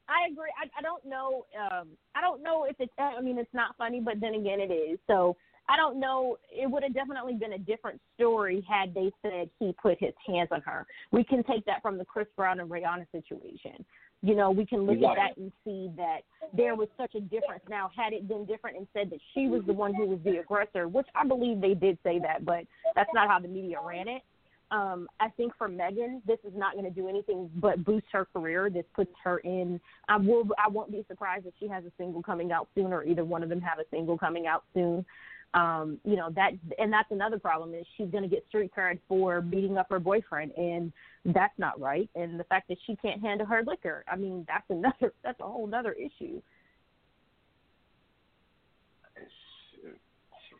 I agree. I, I don't know. Um, I don't know if it's. I mean, it's not funny, but then again, it is. So I don't know. It would have definitely been a different story had they said he put his hands on her. We can take that from the Chris Brown and Rihanna situation. You know, we can look at that and see that there was such a difference. Now, had it been different and said that she was the one who was the aggressor, which I believe they did say that, but that's not how the media ran it. Um, I think for Megan, this is not going to do anything but boost her career. This puts her in. I will. I won't be surprised if she has a single coming out soon, or either one of them have a single coming out soon. Um, you know that, and that's another problem is she's going to get street cred for beating up her boyfriend, and that's not right. And the fact that she can't handle her liquor, I mean, that's another. That's a whole other issue.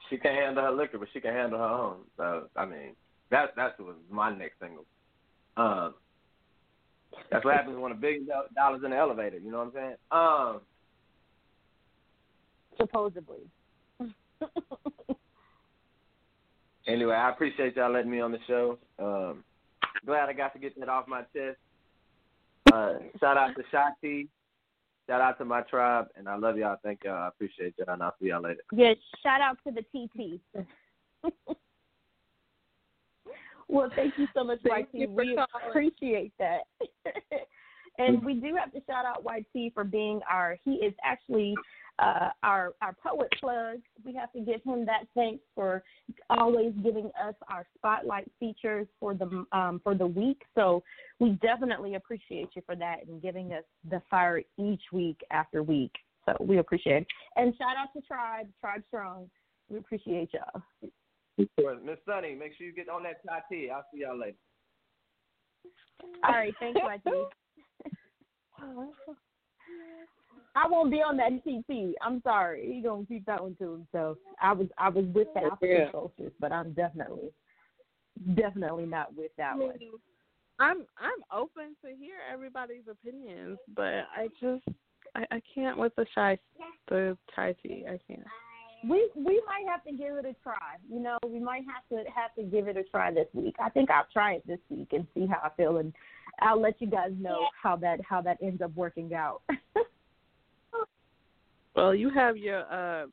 She can't handle her liquor, but she can handle her own. So I mean, that that's was my next single. Um, that's what happens when a billion dollars in the elevator. You know what I'm saying? Um, supposedly. anyway, I appreciate y'all letting me on the show. Um, glad I got to get that off my chest. Uh, shout out to Shakti. Shout out to my tribe, and I love y'all. Thank y'all. I appreciate y'all, and I'll see y'all later. Yes, shout out to the TT. well, thank you so much, Thank YT. you We calling. appreciate that. and we do have to shout out YT for being our. He is actually uh, our our poet plug. We have to give him that thanks for always giving us our spotlight features for the um, for the week. So we definitely appreciate you for that and giving us the fire each week after week. So we appreciate it. And shout out to Tribe, Tribe Strong. We appreciate y'all. Miss Sunni, make sure you get on that Thai tea. I'll see y'all later. All right, thanks, YT. I won't be on that TT. I'm sorry. He gonna keep that one to himself. I was I was with the African Yeah. solstice, but I'm definitely definitely not with that one. I'm I'm open to hear everybody's opinions, but I just I, I can't with the shy the chai tea. I can't. We we might have to give it a try. You know, we might have to have to give it a try this week. I think I'll try it this week and see how I feel, and I'll let you guys know how that how that ends up working out. Well, you have your um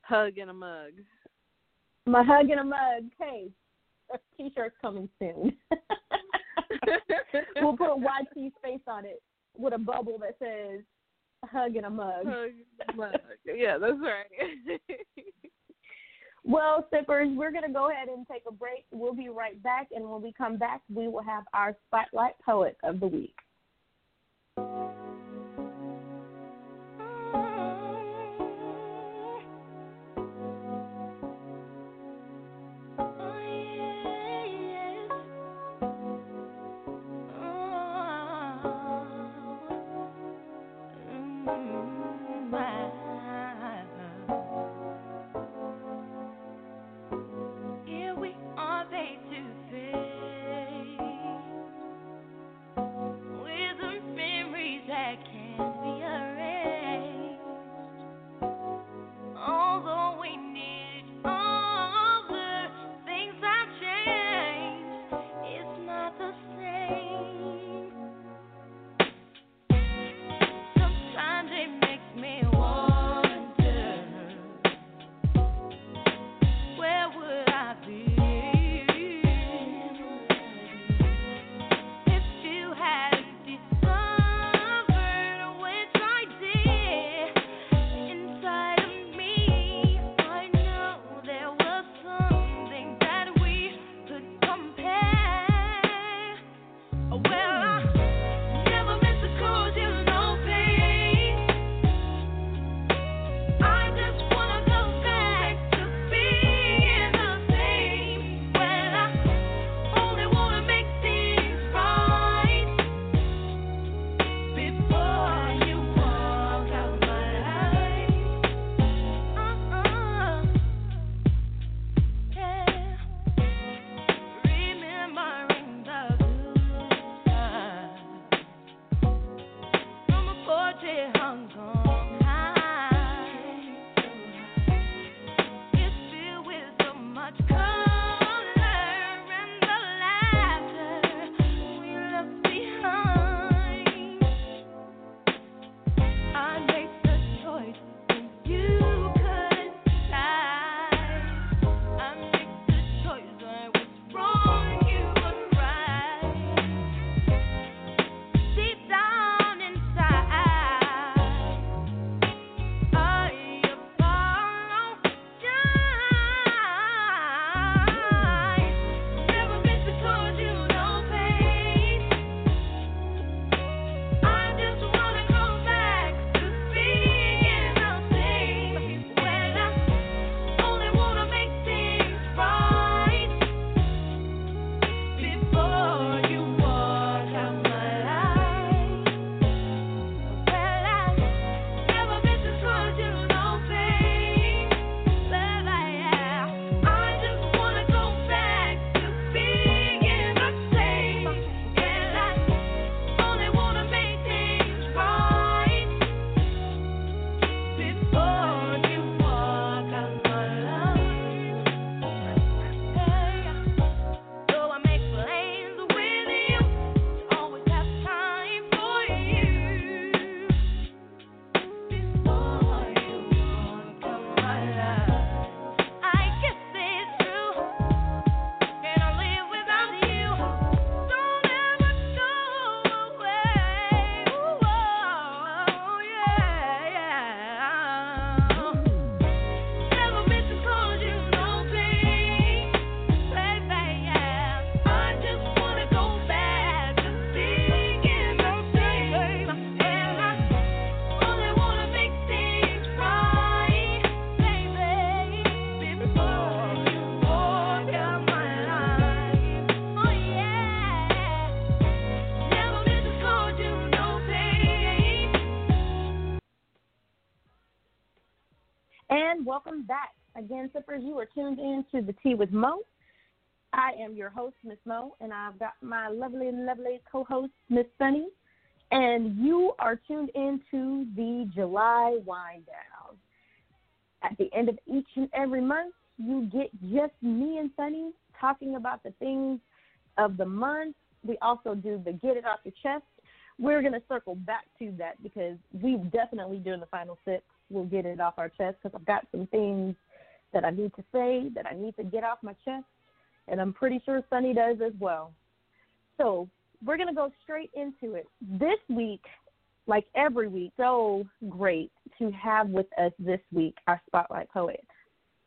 hug in a mug. My hug in a mug. Hey, a t-shirt's coming soon. we'll put YT's face on it with a bubble that says hug in a mug. Hug mug. Yeah, that's right. Well, sippers, we're going to go ahead and take a break. We'll be right back. And when we come back, we will have our Spotlight Poet of the Week. Again, Sippers, you are tuned in to the Tea with Mo. I am your host, Miss Mo, and I've got my lovely, lovely co-host, Miss Sunni. And you are tuned in to the July whine down. At the end of each and every month, you get just me and Sunni talking about the things of the month. We also do the get it off your chest. We're going to circle back to that because we definitely during the final six will get it off our chest because I've got some things that I need to say that I need to get off my chest, and I'm pretty sure Sunni does as well. So we're going to go straight into it. This week, like every week, so great to have with us this week our spotlight poet.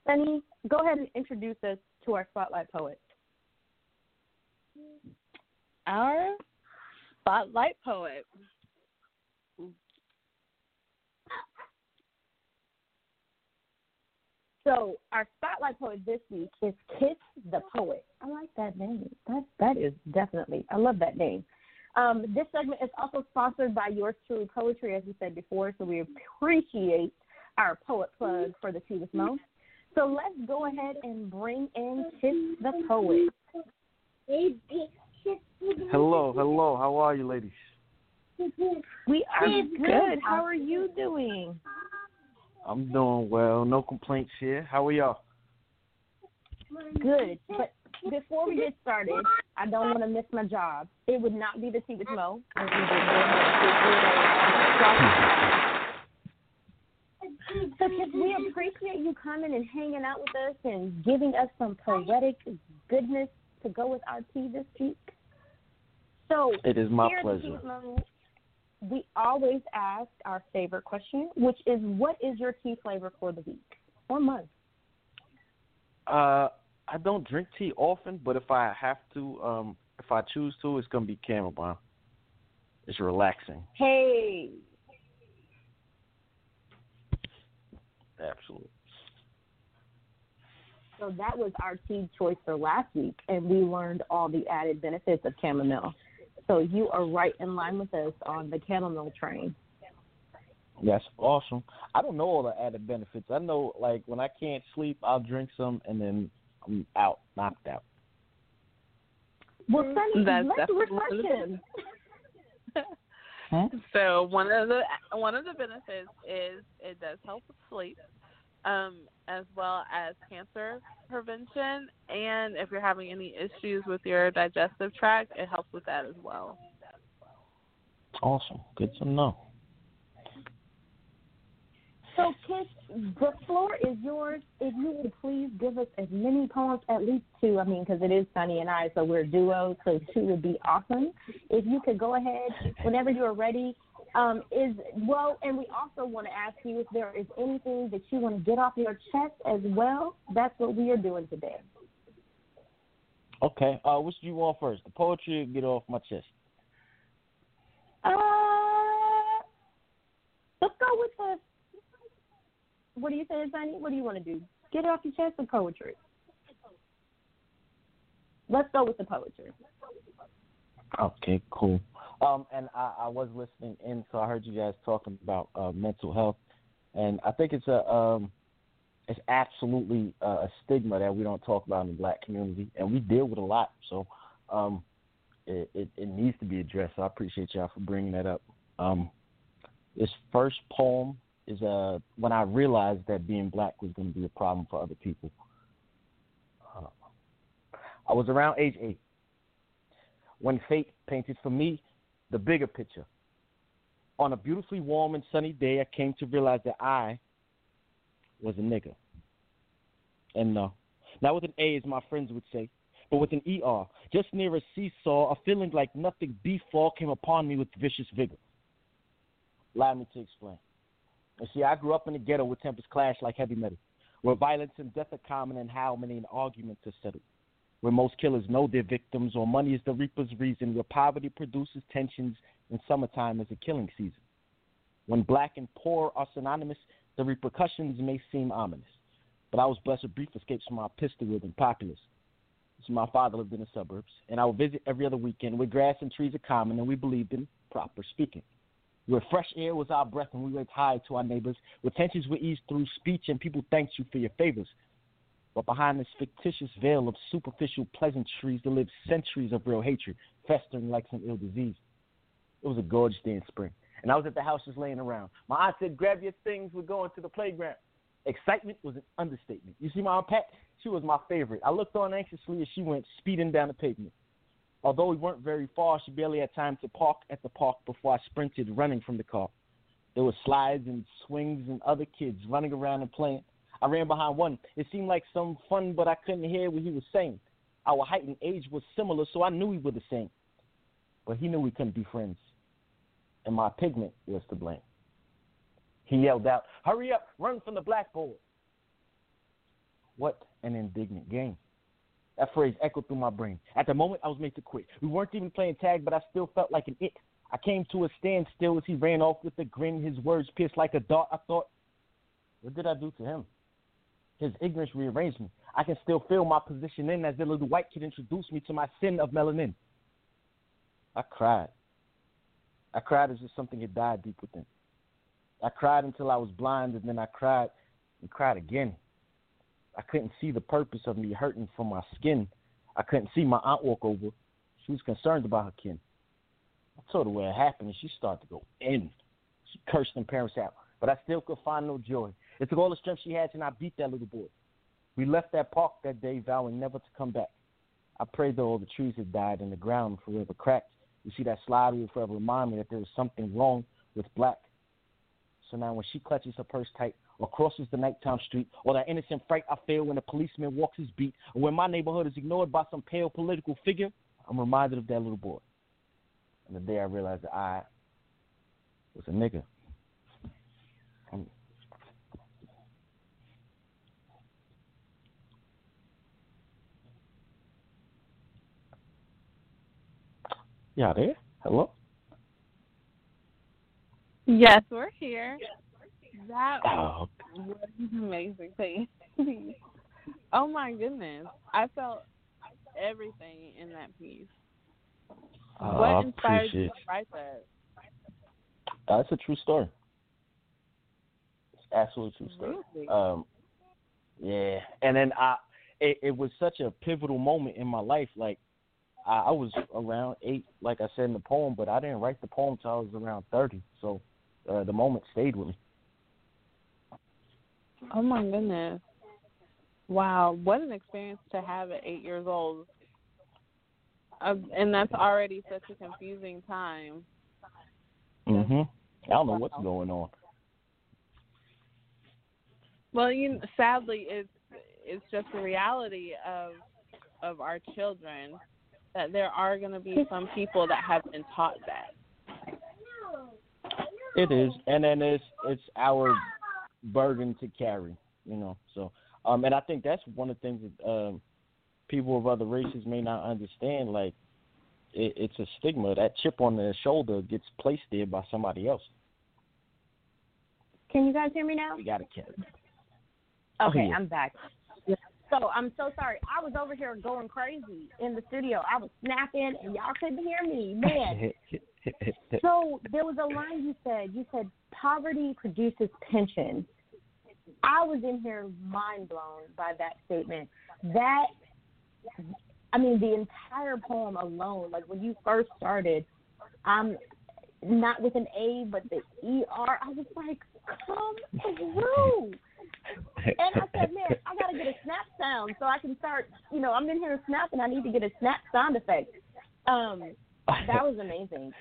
Sunni, go ahead and introduce us to our spotlight poet. Our spotlight poet. So our spotlight poet this week is Kiss the Poet. I like that name. That that is definitely I love that name. Um, this segment is also sponsored by yours truly poetry, as we said before. So we appreciate our poet plug for the Tea with Mo. So let's go ahead and bring in Kiss the Poet. Hello, hello. How are you, ladies? We are good. How are you doing? I'm doing well. No complaints here. How are y'all? Good. But before we get started, I don't want to miss my job. It would not be the Tea with Mo. if we So Kip, we appreciate you coming and hanging out with us and giving us some poetic goodness to go with our tea this week. So It is my pleasure. Mo, we always ask our favorite question, which is what is your tea flavor for the week or month? Uh, I don't drink tea often, but if I have to, um, if I choose to, it's gonna be chamomile. It's relaxing. Hey, Absolutely. so that was our tea choice for last week, and we learned all the added benefits of chamomile. So you are right in line with us on the chamomile train. That's awesome. I don't know all the added benefits. I know, like, when I can't sleep, I'll drink some, and then I'm out, knocked out. Well, Sunni, That's let's definitely refresh one. So one of the one of the benefits is it does help with sleep, um, as well as cancer prevention. And if you're having any issues with your digestive tract, it helps with that as well. Awesome. Good to know. So, Kiss, the floor is yours. If you would please give us as many poems, at least two. I mean, because it is Sunni and I, so we're a duo, so two would be awesome. If you could go ahead whenever you are ready. Um, is well, and we also want to ask you if there is anything that you want to get off your chest as well. That's what we are doing today. Okay. Uh, which do you want first? The poetry or get off my chest? Uh, let's go with the. What do you say, Sunni? What do you want to do? Get off your chest or poetry? Let's go with the poetry. Okay, cool. Um, and I, I was listening in, so I heard you guys talking about uh, mental health, and I think it's a um, it's absolutely uh, a stigma that we don't talk about in the black community, and we deal with a lot. So, um, it, it, it needs to be addressed. So I appreciate y'all for bringing that up. Um, this first poem is uh, when I realized that being black was going to be a problem for other people. Uh, I was around age eight when fate painted for me the bigger picture. On a beautifully warm and sunny day, I came to realize that I was a nigger. And no, not with an A, as my friends would say, but with an ER, just near a seesaw, a feeling like nothing before came upon me with vicious vigor. Allow me to explain. You see, I grew up in the ghetto where tempers clash like heavy metal, where violence and death are common and how many an argument are settled where most killers know their victims, or money is the reaper's reason, where poverty produces tensions and summertime is a killing season. When black and poor are synonymous, the repercussions may seem ominous. But I was blessed with brief escapes from our pistol-wielding populace. So my father lived in the suburbs, and I would visit every other weekend where grass and trees are common, and we believed in proper speaking. where fresh air was our breath and we went high to our neighbors, where tensions were eased through speech and people thanked you for your favors. But behind this fictitious veil of superficial pleasantries, there lived centuries of real hatred, festering like some ill disease. It was a gorgeous day in spring, and I was at the house just laying around. My aunt said, "Grab your things, we're going to the playground." Excitement was an understatement. You see, my aunt Pat, she was my favorite. I looked on anxiously as she went speeding down the pavement. Although we weren't very far, she barely had time to park at the park before I sprinted, running from the car. There were slides and swings and other kids running around and playing. I ran behind one. It seemed like some fun, but I couldn't hear what he was saying. Our height and age was similar, so I knew we were the same. But he knew we couldn't be friends. And my pigment was to blame. He yelled out, Hurry up, run from the blackboard. What an indignant game. That phrase echoed through my brain. At the moment, I was made to quit. We weren't even playing tag, but I still felt like an it. I came to a standstill as he ran off with a grin, his words pierced like a dart. I thought, what did I do to him? His ignorance rearranged me. I can still feel my position in as the little white kid introduced me to my sin of melanin. I cried. I cried as if something had died deep within. I cried until I was blind, and then I cried and cried again. I couldn't see the purpose of me hurting from my skin. I couldn't see my aunt walk over. She was concerned about her kin. I told her what had happened, and she started to go in. She cursed them parents out, but I still could find no joy. It took all the strength she had, and I beat that little boy. We left that park that day, vowing never to come back. I prayed that all the trees had died and the ground forever cracked. You see, that slide will forever remind me that there was something wrong with black. So now when she clutches her purse tight, or crosses the nighttime street, or that innocent fright I feel when a policeman walks his beat, or when my neighborhood is ignored by some pale political figure, I'm reminded of that little boy. And the day I realized that I was a nigga. I'm, Y'all there? Hello? Yes, we're here. That Oh, was an amazing thing. oh my goodness. I felt everything in that piece. oh, what inspired you to write that? That's a true story. It's absolutely true story. Really? Um, yeah, and then I, it, it was such a pivotal moment in my life. Like, I, I was around eight, like I said in the poem, but I didn't write the poem till I was around thirty. So, uh, the moment stayed with me. Oh my goodness. Wow, what an experience to have at eight years old. Uh, and that's already such a confusing time. Mhm. I don't know what's going on. Well, you sadly, it's it's just the reality of of our children that there are going to be some people that have been taught that. It is, and then it's it's our burden to carry, you know. So, um, and I think that's one of the things that um, people of other races may not understand. Like, it, it's a stigma. That chip on their shoulder gets placed there by somebody else. Can you guys hear me now? We gotta carry. Okay, Oh, yeah. I'm back. So I'm so sorry. I was over here going crazy in the studio. I was snapping and y'all couldn't hear me. Man. so there was a line you said. You said poverty produces pension. I was in here mind blown by that statement. That I mean the entire poem alone, like when you first started, um not with an A but the E R, I was like, come through. And I said, man, I got to get a snap sound so I can start, you know, I'm in here snapping. I need to get a snap sound effect. Um, that was amazing.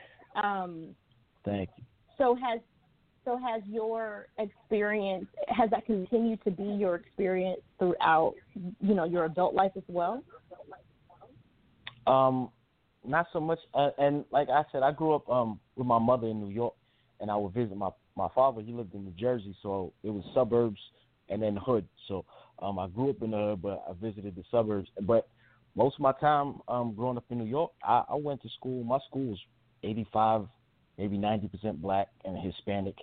Um, Thank you. so has so has your experience has that continued to be your experience throughout, you know, your adult life as well? Um, not so much. Uh, and like I said, I grew up um with my mother in New York, and I would visit my my father. He lived in New Jersey, so it was suburbs and then hood. So um, I grew up in the hood, but I visited the suburbs. But most of my time um growing up in New York, I, I went to school. My school was 85, maybe 90 percent black and Hispanic,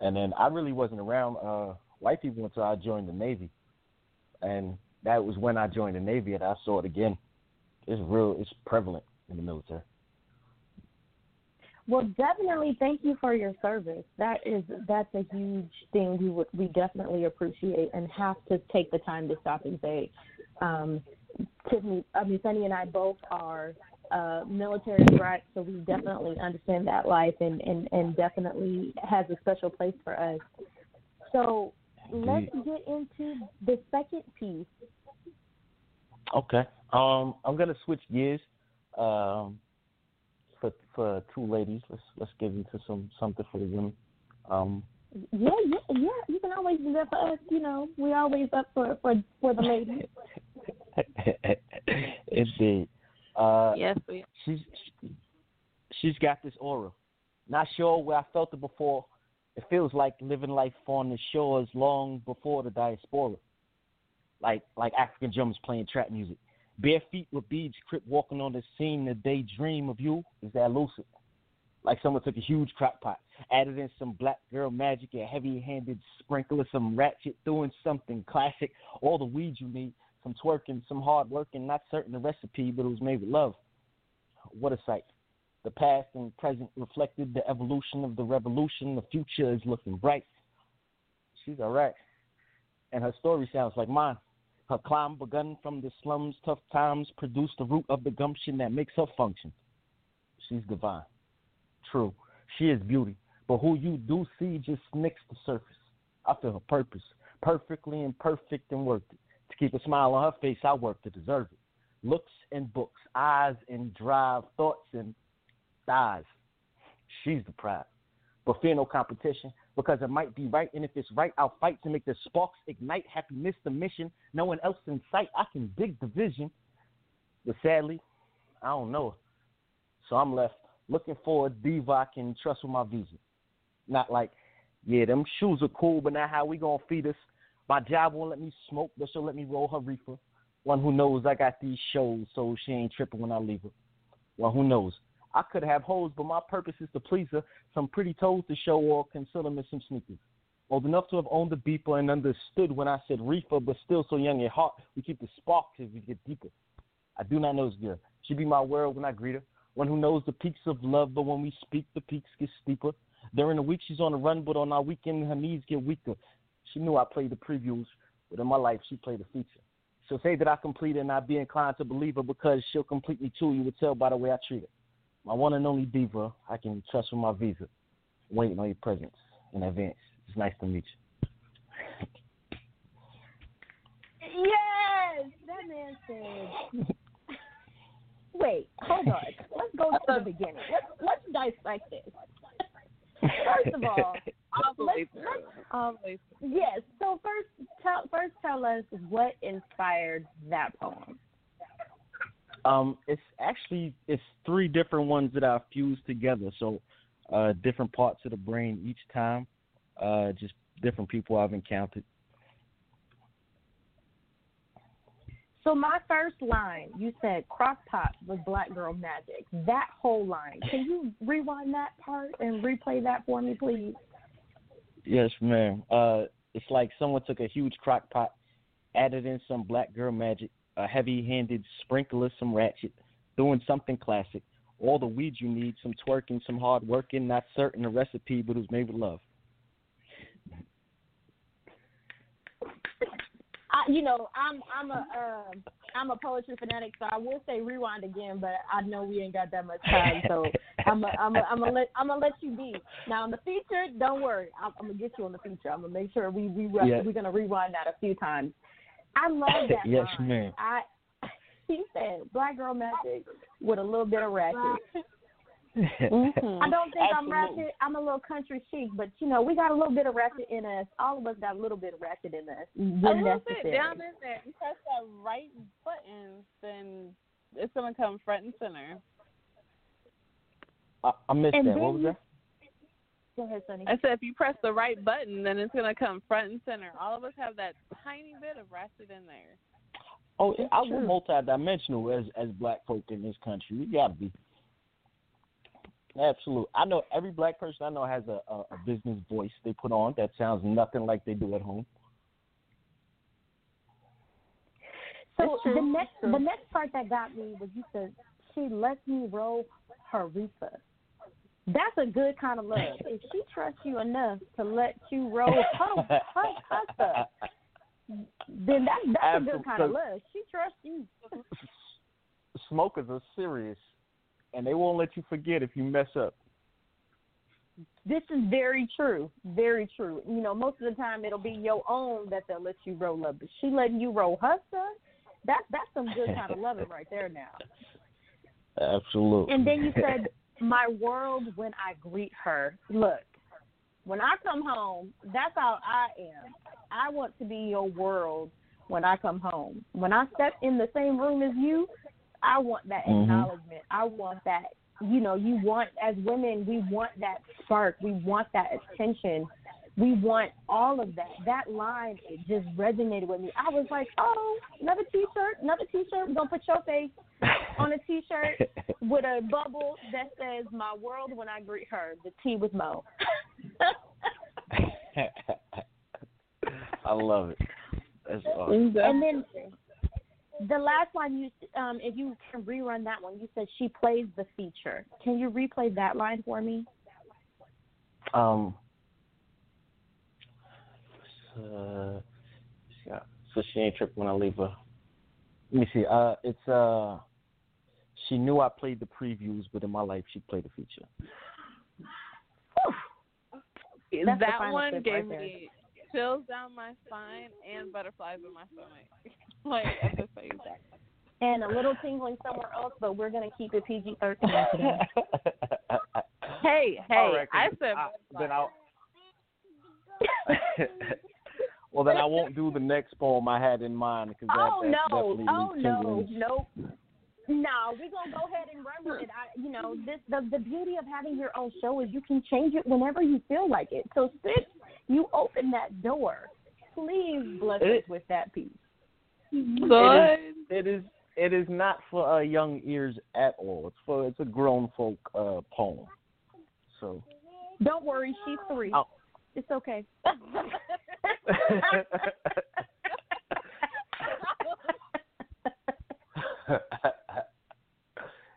and then I really wasn't around uh white people until I joined the Navy, and that was when I joined the Navy, and I saw it again. It's real. It's prevalent in the military. Well, definitely thank you for your service. That is that's a huge thing we would we definitely appreciate and have to take the time to stop and say. Um, Tiffany, I mean Sunni and I both are uh, military brats, so we definitely understand that life and, and, and definitely has a special place for us. So let's get into the second piece. Okay. Um, I'm gonna switch gears. Um, for for two ladies, let's let's get into some something for the women. Um, yeah, yeah, yeah. You can always do that for us. You know, we always up for for for the ladies. Indeed. Uh, yes, we. She's she's got this aura. Not sure where I felt it before. It feels like living life on the shores long before the diaspora. Like like African drummers playing trap music. Bare feet with beads, crip walking on the scene. The daydream of you is that lucid. Like someone took a huge crock pot, added in some black girl magic, a heavy-handed sprinkle of some ratchet, doing something classic. All the weed you need, some twerking, some hard working. Not certain the recipe, but it was made with love. What a sight! The past and present reflected the evolution of the revolution. The future is looking bright. She's all right, and her story sounds like mine. Her climb begun from the slums, tough times produced the root of the gumption that makes her function. She's divine. True, she is beauty, but who you do see just nicks the surface. I feel her purpose, perfectly imperfect and worth it. To keep a smile on her face, I work to deserve it. Looks and books, eyes and drive, thoughts and thighs. She's the prize. But fear no competition because it might be right. And if it's right, I'll fight to make the sparks ignite. Happy miss the mission. No one else in sight. I can dig the vision. But sadly, I don't know. So I'm left looking for a diva I can trust with my visa. Not like, yeah, them shoes are cool, but now how we gonna feed us? My job won't let me smoke, but she'll let me roll her reefer. One who knows I got these shows, so she ain't tripping when I leave her. One who knows I could have hoes, but my purpose is to please her. Some pretty toes to show or conceal them in some sneakers. Old enough to have owned the beeper and understood when I said reefer, but still so young at heart, we keep the spark as we get deeper. I do not know this girl. She be my world when I greet her. One who knows the peaks of love, but when we speak, the peaks get steeper. During the week, she's on the run, but on our weekend, her knees get weaker. She knew I played the previews, but in my life, she played the feature. She'll say that I complete it, and I'd be inclined to believe her because she'll complete me too. You would tell by the way I treat her my one and only diva I can trust with my visa. Waiting on your presence in advance. It's nice to meet you. Yes, that man said. Wait, hold on. Let's go to the beginning. Let's let's dissect this. First of all, let's, let's, um, yes. So first, tell first tell us what inspired that poem. Um, it's actually it's three different ones that I've fused together. So, uh, different parts of the brain each time. Uh, just different people I've encountered. So my first line, you said crock pot was black girl magic. That whole line. Can you rewind that part and replay that for me, please? Yes, ma'am. Uh, it's like someone took a huge crock pot, added in some black girl magic, a heavy-handed sprinkler, some ratchet, doing something classic. All the weed you need, some twerking, some hard working. Not certain the recipe, but it was made with love. I, you know, I'm I'm a uh, I'm a poetry fanatic, so I will say rewind again, but I know we ain't got that much time, so I'm a, I'm a, I'm gonna let I'm gonna let you be. Now on the feature, don't worry, I'm, I'm gonna get you on the feature. I'm gonna make sure we we yeah. we're gonna rewind that a few times. I love that. yes, line. ma'am. I he said black girl magic with a little bit of ratchet. mm-hmm. I don't think Absolutely. I'm ratchet. I'm a little country chic, but you know we got a little bit of ratchet in us. All of us got a little bit of ratchet in us. A little bit down in there. You press that right button, then it's gonna come front and center. I, I missed and that. What was that? Go ahead, Sunni. I said if you press the right button, then it's gonna come front and center. All of us have that tiny bit of ratchet in there. Oh, I we're multidimensional as as black folk in this country. We gotta be. Absolutely. I know every black person I know has a, a, a business voice they put on that sounds nothing like they do at home. So the next the next part that got me was you said she lets me roll her reefer. That's a good kind of love. if she trusts you enough to let you roll her, her, her stuff, then that, that's a good kind of love. She trusts you. Smokers are serious, and they won't let you forget if you mess up. This is very true. Very true. You know, most of the time it'll be your own that they'll let you roll up. But she letting you roll her stuff, that that's some good kind of loving right there now. Absolutely. And then you said my world when I greet her. Look, when I come home, that's how I am. I want to be your world when I come home. When I step in the same room as you, I want that Mhm. acknowledgement. I want that, you know, you want, as women, we want that spark. We want that attention. We want all of that. That line, it just resonated with me. I was like, oh, another t shirt, another t shirt. We're to put your face on a t shirt with a bubble that says "My world when I greet her." The T with Mo. I love it. That's awesome. and then the last line, you um, if you can rerun that one, you said she plays the feature. Can you replay that line for me? Um. Uh, yeah, so she ain't tripping when I leave her. Let me see. Uh, it's uh, she knew I played the previews, but in my life she played the feature. That's that one gave right me chills down my spine and butterflies in my stomach. like at the same time. And a little tingling somewhere else, but we're gonna keep it PG thirteen today. Hey, hey, All right, I 'cause said I- then. I'll. well, then I won't do the next poem I had in mind because that, oh that no! definitely Oh leaves no! Nope. No, we're gonna go ahead and run with it. I, you know, this the the beauty of having your own show is you can change it whenever you feel like it. So since you open that door, please bless us It- with that piece. Good. It is it is not for uh, young ears at all. It's for it's a grown folk uh, poem. So Don't worry, she's three. Oh. It's okay.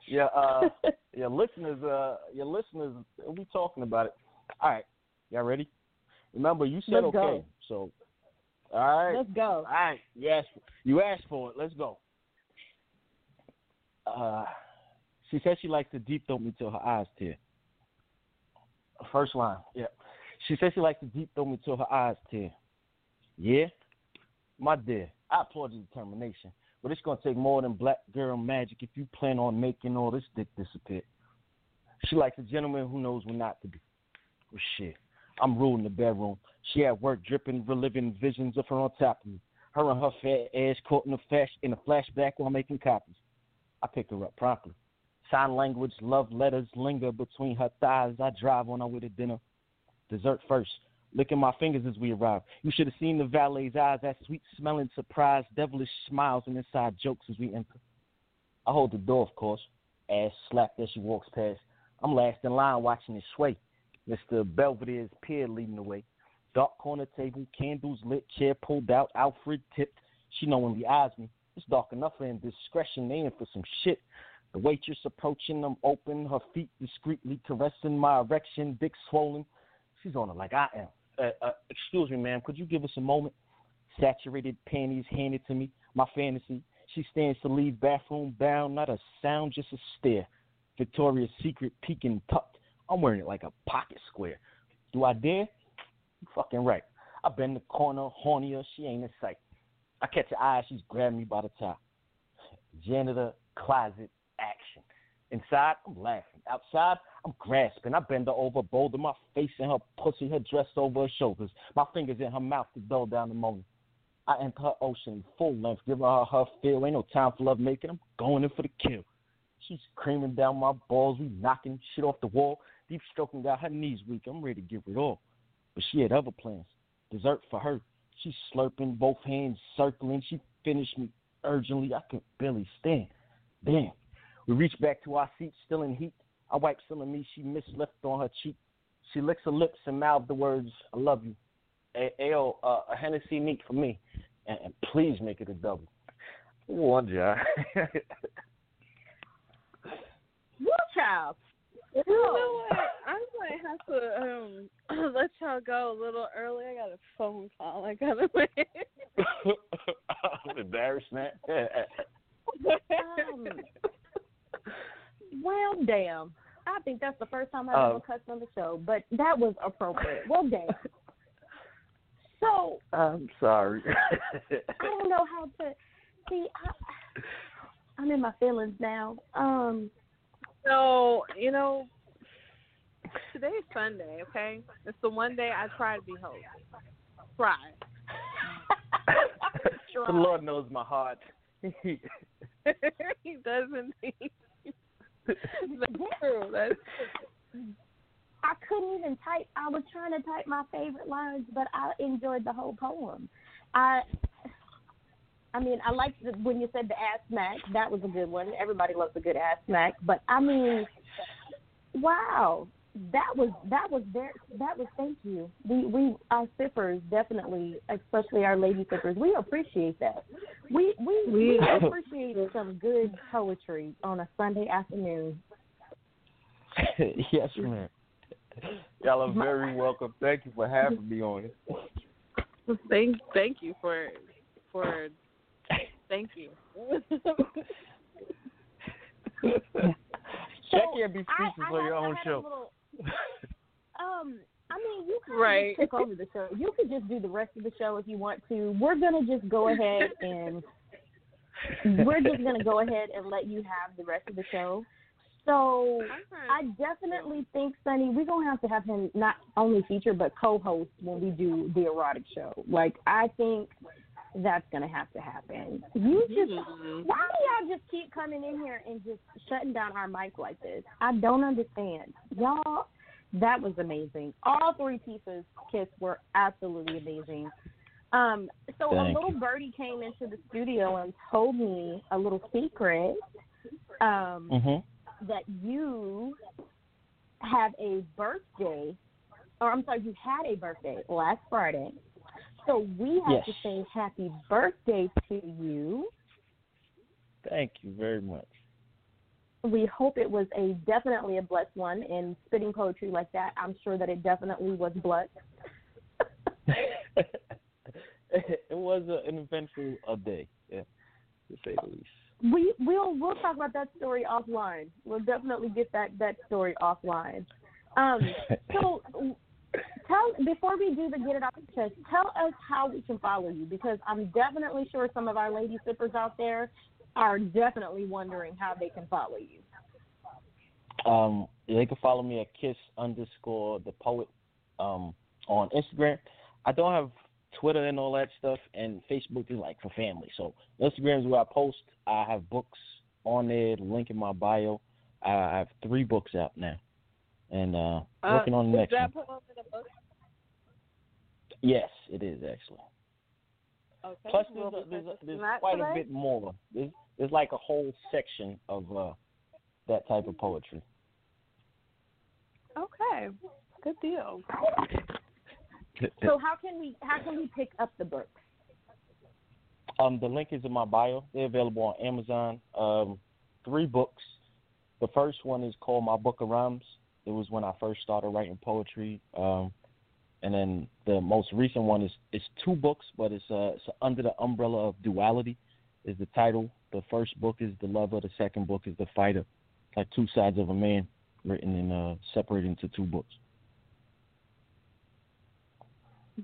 yeah, uh, your listeners, uh, your listeners, we talking about it. All right, y'all ready? Remember, you said Let's okay, go. so all right, Let's go. all right. You asked, you asked for it. Let's go. Uh, she said she likes to deep throat me till her eyes tear. First line, yeah. She says she likes to deep throat me till her eyes tear. Yeah, my dear, I applaud your determination, but it's gonna take more than black girl magic if you plan on making all this dick disappear. She likes a gentleman who knows when not to be. Well, shit, I'm ruling the bedroom. She at work, dripping, reliving visions of her on top of me. Her and her fat ass caught in a flash in a flashback while making copies. I pick her up promptly. Sign language, love letters linger between her thighs. I drive on her way to dinner. Dessert first. Licking my fingers as we arrive. You should have seen the valet's eyes, that sweet smelling surprise, devilish smiles and inside jokes as we enter. I hold the door, of course. Ass slapped as she walks past. I'm last in line watching it sway. Mr. Belvedere's peer leading the way. Dark corner table, candles lit, chair pulled out, Alfred tipped. She knowingly eyes me. It's dark enough for indiscretion, they in for some shit. The waitress approaching, I'm open, her feet discreetly caressing my erection, dick swollen. She's on it like I am. Uh, uh, excuse me, ma'am, could you give us a moment? Saturated panties handed to me, my fantasy. She stands to leave, bathroom bound, not a sound, just a stare. Victoria's Secret peeking tucked. I'm wearing it like a pocket square. Do I dare? You fucking right. I bend the corner, hornier, she ain't in sight. I catch her eye, she's grabbing me by the top. Janitor, closet, action. Inside, I'm laughing. Outside, I'm grasping. I bend her over, boulder my face in her pussy, her dress over her shoulders, my fingers in her mouth to dull down the moaning. I enter her ocean full length, giving her her feel. Ain't no time for love making. I'm going in for the kill. She's creaming down my balls. We knocking shit off the wall. Deep stroking got her knees weak. I'm ready to give it all. But she had other plans. Dessert for her. She's slurping, both hands circling. She finished me urgently. I could barely stand. Damn. We reach back to our seats, still in heat. I wipe some of me she missed left on her cheek. She licks her lips and mouths the words, I love you. A- Ayo, uh, a Hennessy neat for me. And, and please make it a double. One job. Woo child. You know what? I might have to um let y'all go a little early. I got a phone call. I gotta make. I'm embarrassed, man. Um, well, damn. I think that's the first time I've Um, ever cussed on the show, but that was appropriate. Well, damn. So I'm sorry. I don't know how to see. I, I'm in my feelings now. Um, So you know, today's Sunday. Okay, it's the one day I try to be host. Try. the Lord knows my heart. he does I couldn't even type. I was trying to type my favorite lines, but I enjoyed the whole poem. I, I mean, I liked the, when you said the ass smack. That was a good one. Everybody loves a good ass smack. But I mean, wow, that was that was very that was thank you. We we our sippers definitely, especially our lady sippers, we appreciate that. We we we We- appreciate some good poetry on a Sunday afternoon. yes, man. Y'all are very welcome. Thank you for having me on it. thank thank you for for thank you. So, Jackie can't be I- speechless I on your I own show. little- um, I mean, you can Right. just take over the show. You could just do the rest of the show if you want to. We're gonna just go ahead and we're just gonna go ahead and let you have the rest of the show. So I definitely think Sunni, we're gonna have to have him not only feature but co-host when we do the erotic show. Like I think that's gonna have to happen. You just Mhm. why do y'all just keep coming in here and just shutting down our mic like this? I don't understand. Y'all, that was amazing. All three pieces, Kiss, were absolutely amazing. Um, so a little you. birdie came into the studio and told me a little secret um, Mhm. that you have a birthday, or I'm sorry, you had a birthday last Friday. So we have Yes. to say happy birthday to you. Thank you very much. we hope it was a definitely a blessed one and spitting poetry like that i'm sure that it definitely was blessed it was a, an eventful uh, day, yeah, to say the least. we we'll we'll talk about that story offline we'll definitely get that that story offline um so tell before we do the get it off the chest tell us how we can follow you because i'm definitely sure some of our lady sippers out there are definitely wondering how they can follow you Um, they can follow me at kiss underscore the poet um, on Instagram. I don't have Twitter and all that stuff, and Facebook is like for family. So Instagram is where I post. I have books on there. The link in my bio. I have three books out now, and uh, working on the next one. poem in a book? Yes, it is actually. Okay. Plus, there's, a, there's, a, there's quite today. a bit more. There's, there's like a whole section of uh, that type of poetry. Okay. Good deal. so how can we how can we pick up the books Um, the link is in my bio. They're available on Amazon. Um, three books. The first one is called My Book of Rhymes. It was when I first started writing poetry. Um, and then the most recent one is it's two books, but it's uh it's under the umbrella of duality. Is the title. The first book is the lover. The second book is the fighter. Like two sides of a man, written and uh, separated into two books.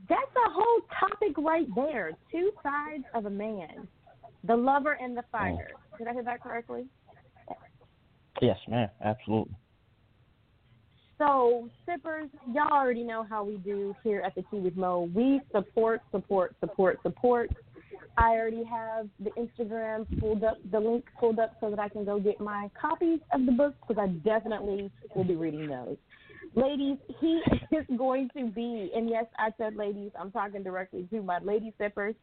That's a whole topic right there. Two sides of a man. The lover and the fighter. Did I hear that correctly? Yes, man, absolutely. So, sippers, y'all already know how we do here at the Tea with Mo. We support, support, support, support. I already have the Instagram pulled up, the link pulled up so that I can go get my copies of the books because I definitely will be reading those. Ladies, he is going to be, and yes, I said ladies, I'm talking directly to my lady sippers.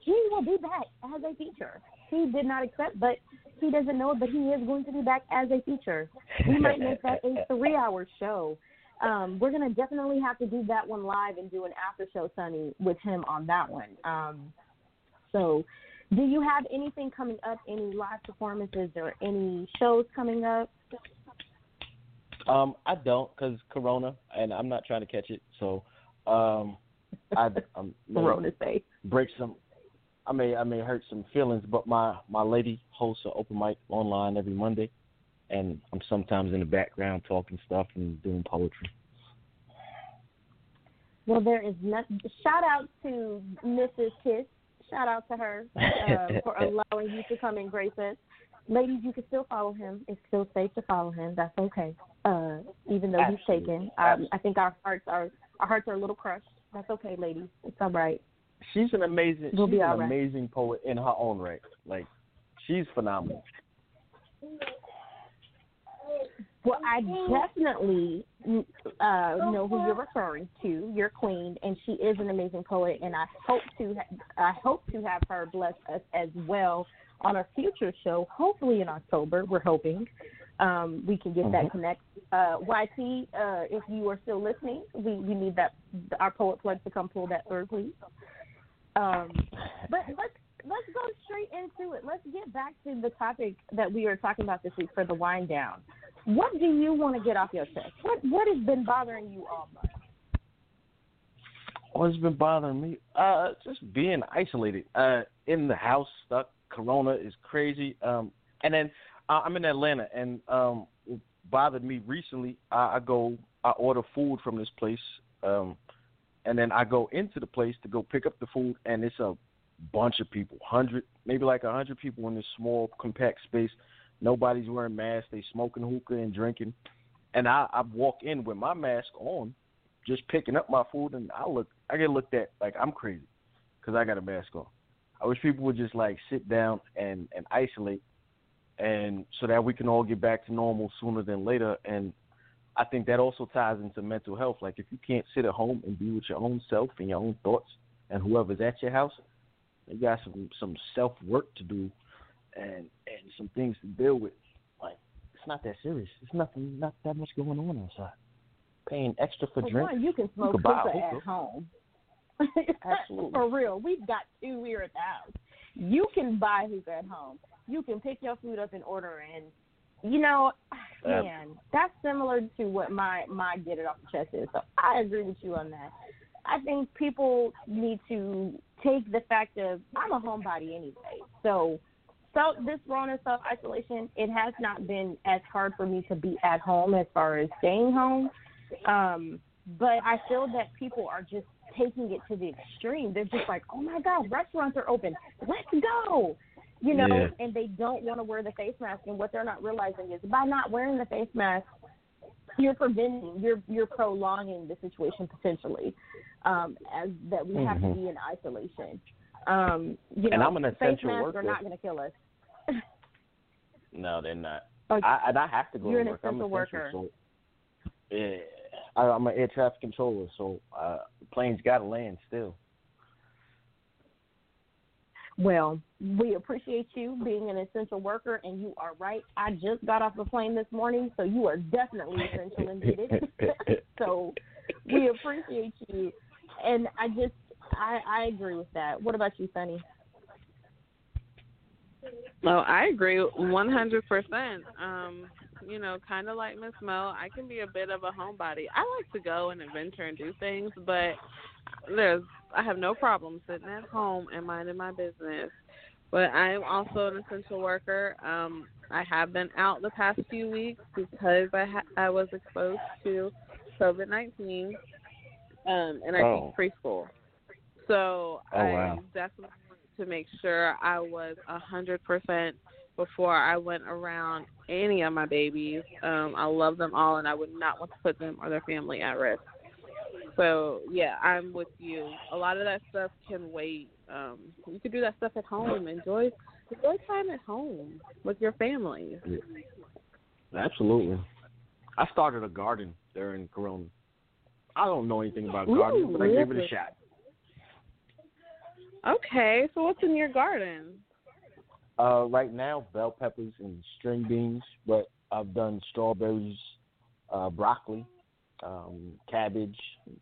He will be back as a feature. He did not accept, but he doesn't know it, but he is going to be back as a feature. We might make that a three hour show. Um, we're gonna definitely have to do that one live and do an after show, Sunni, with him on that one. Um, so, do you have anything coming up? Any live performances or any shows coming up? Um, I don't because Corona, and I'm not trying to catch it. So, um, I um, Corona say. break some. I may I may hurt some feelings, but my my lady hosts an open mic online every Monday, and I'm sometimes in the background talking stuff and doing poetry. Well, there is nothing. Shout out to Mrs. Kiss. Shout out to her uh, for allowing you to come and grace us. Ladies, you can still follow him. It's still safe to follow him. That's okay. Uh, even though Absolutely. he's taken, um, I think our hearts are our hearts are a little crushed. That's okay, ladies. It's all right. She's an amazing We'll she's be an right. amazing poet in her own right. Like she's phenomenal. Well, I definitely uh, know who you're referring to. Your queen, and she is an amazing poet. And I hope to ha- I hope to have her bless us as well on a future show. Hopefully in October. We're hoping um, we can get that Mhm. connect. Uh, YT, uh, if you are still listening, we, we need that our poet plug to come pull that through, please. Um, but let's let's go straight into it. Let's get back to the topic that we were talking about this week for the whine down. What do you want to get off your chest? What what has been bothering you all month? What's been bothering me? Uh, just being isolated. Uh, in the house, stuck. Corona is crazy. Um, and then uh, I'm in Atlanta, and um, it bothered me recently. I, I go, I order food from this place, um, and then I go into the place to go pick up the food, and it's a bunch of people, hundred, maybe like a hundred people in this small, compact space. Nobody's wearing masks. They smoking hookah and drinking, and I, I walk in with my mask on, just picking up my food, and I look, I get looked at like I'm crazy because I got a mask on. I wish people would just like sit down and and isolate, and so that we can all get back to normal sooner than later. And I think that also ties into mental health. Like if you can't sit at home and be with your own self and your own thoughts, and whoever's at your house, you got some some self work to do, and and some things to deal with. Like it's not that serious. It's nothing, not that much going on outside. Paying extra for For drinks. one, you can smoke a hookah at home. Absolutely. For real, we've got two here at the house. You can buy hookah at home. You can pick your food up and order and you know, man, that's similar to what my my get it off the chest is. So I agree with you on that. I think people need to take the fact of I'm a homebody anyway. So so this Rona self isolation, it has not been as hard for me to be at home as far as staying home. Um, but I feel that people are just taking it to the extreme. They're just like, Oh my God, restaurants are open. Let's go you know, Yeah. and they don't want to wear the face mask. And what they're not realizing is by not wearing the face mask, you're preventing, you're you're prolonging the situation potentially, um, as that we have to Mhm. be in isolation. Um, you And know, I'm an face essential masks worker. are not going to kill us. No, they're not. Oh, I, and I have to go you're to an work. I'm essential essential, worker. So, yeah, I, I'm an air traffic controller, so uh, planes got to land still. Well, we appreciate you being an essential worker, and you are right. I just got off the plane this morning, so you are definitely essential and needed. so we appreciate you, and I just I I agree with that. What about you, Sunni? Well, I agree 100%. Um, you know, kind of like Miss Mo, I can be a bit of a homebody. I like to go and adventure and do things, but there's I have no problem sitting at home and minding my business. But I am also an essential worker. Um, I have been out the past few weeks because I ha- I was exposed to COVID nineteen, um, and I Oh. teach preschool. So Oh, I wow. definitely wanted to make sure I was a hundred percent before I went around any of my babies. Um, I love them all, and I would not want to put them or their family at risk. So yeah, I'm with you. A lot of that stuff can wait. Um, you could do that stuff at home. Enjoy enjoy time at home with your family. Absolutely. I started a garden during Corona. I don't know anything about gardening, but I gave it a shot. Okay, so what's in your garden? Uh, right now, bell peppers and string beans, but I've done strawberries, uh, broccoli, um, cabbage,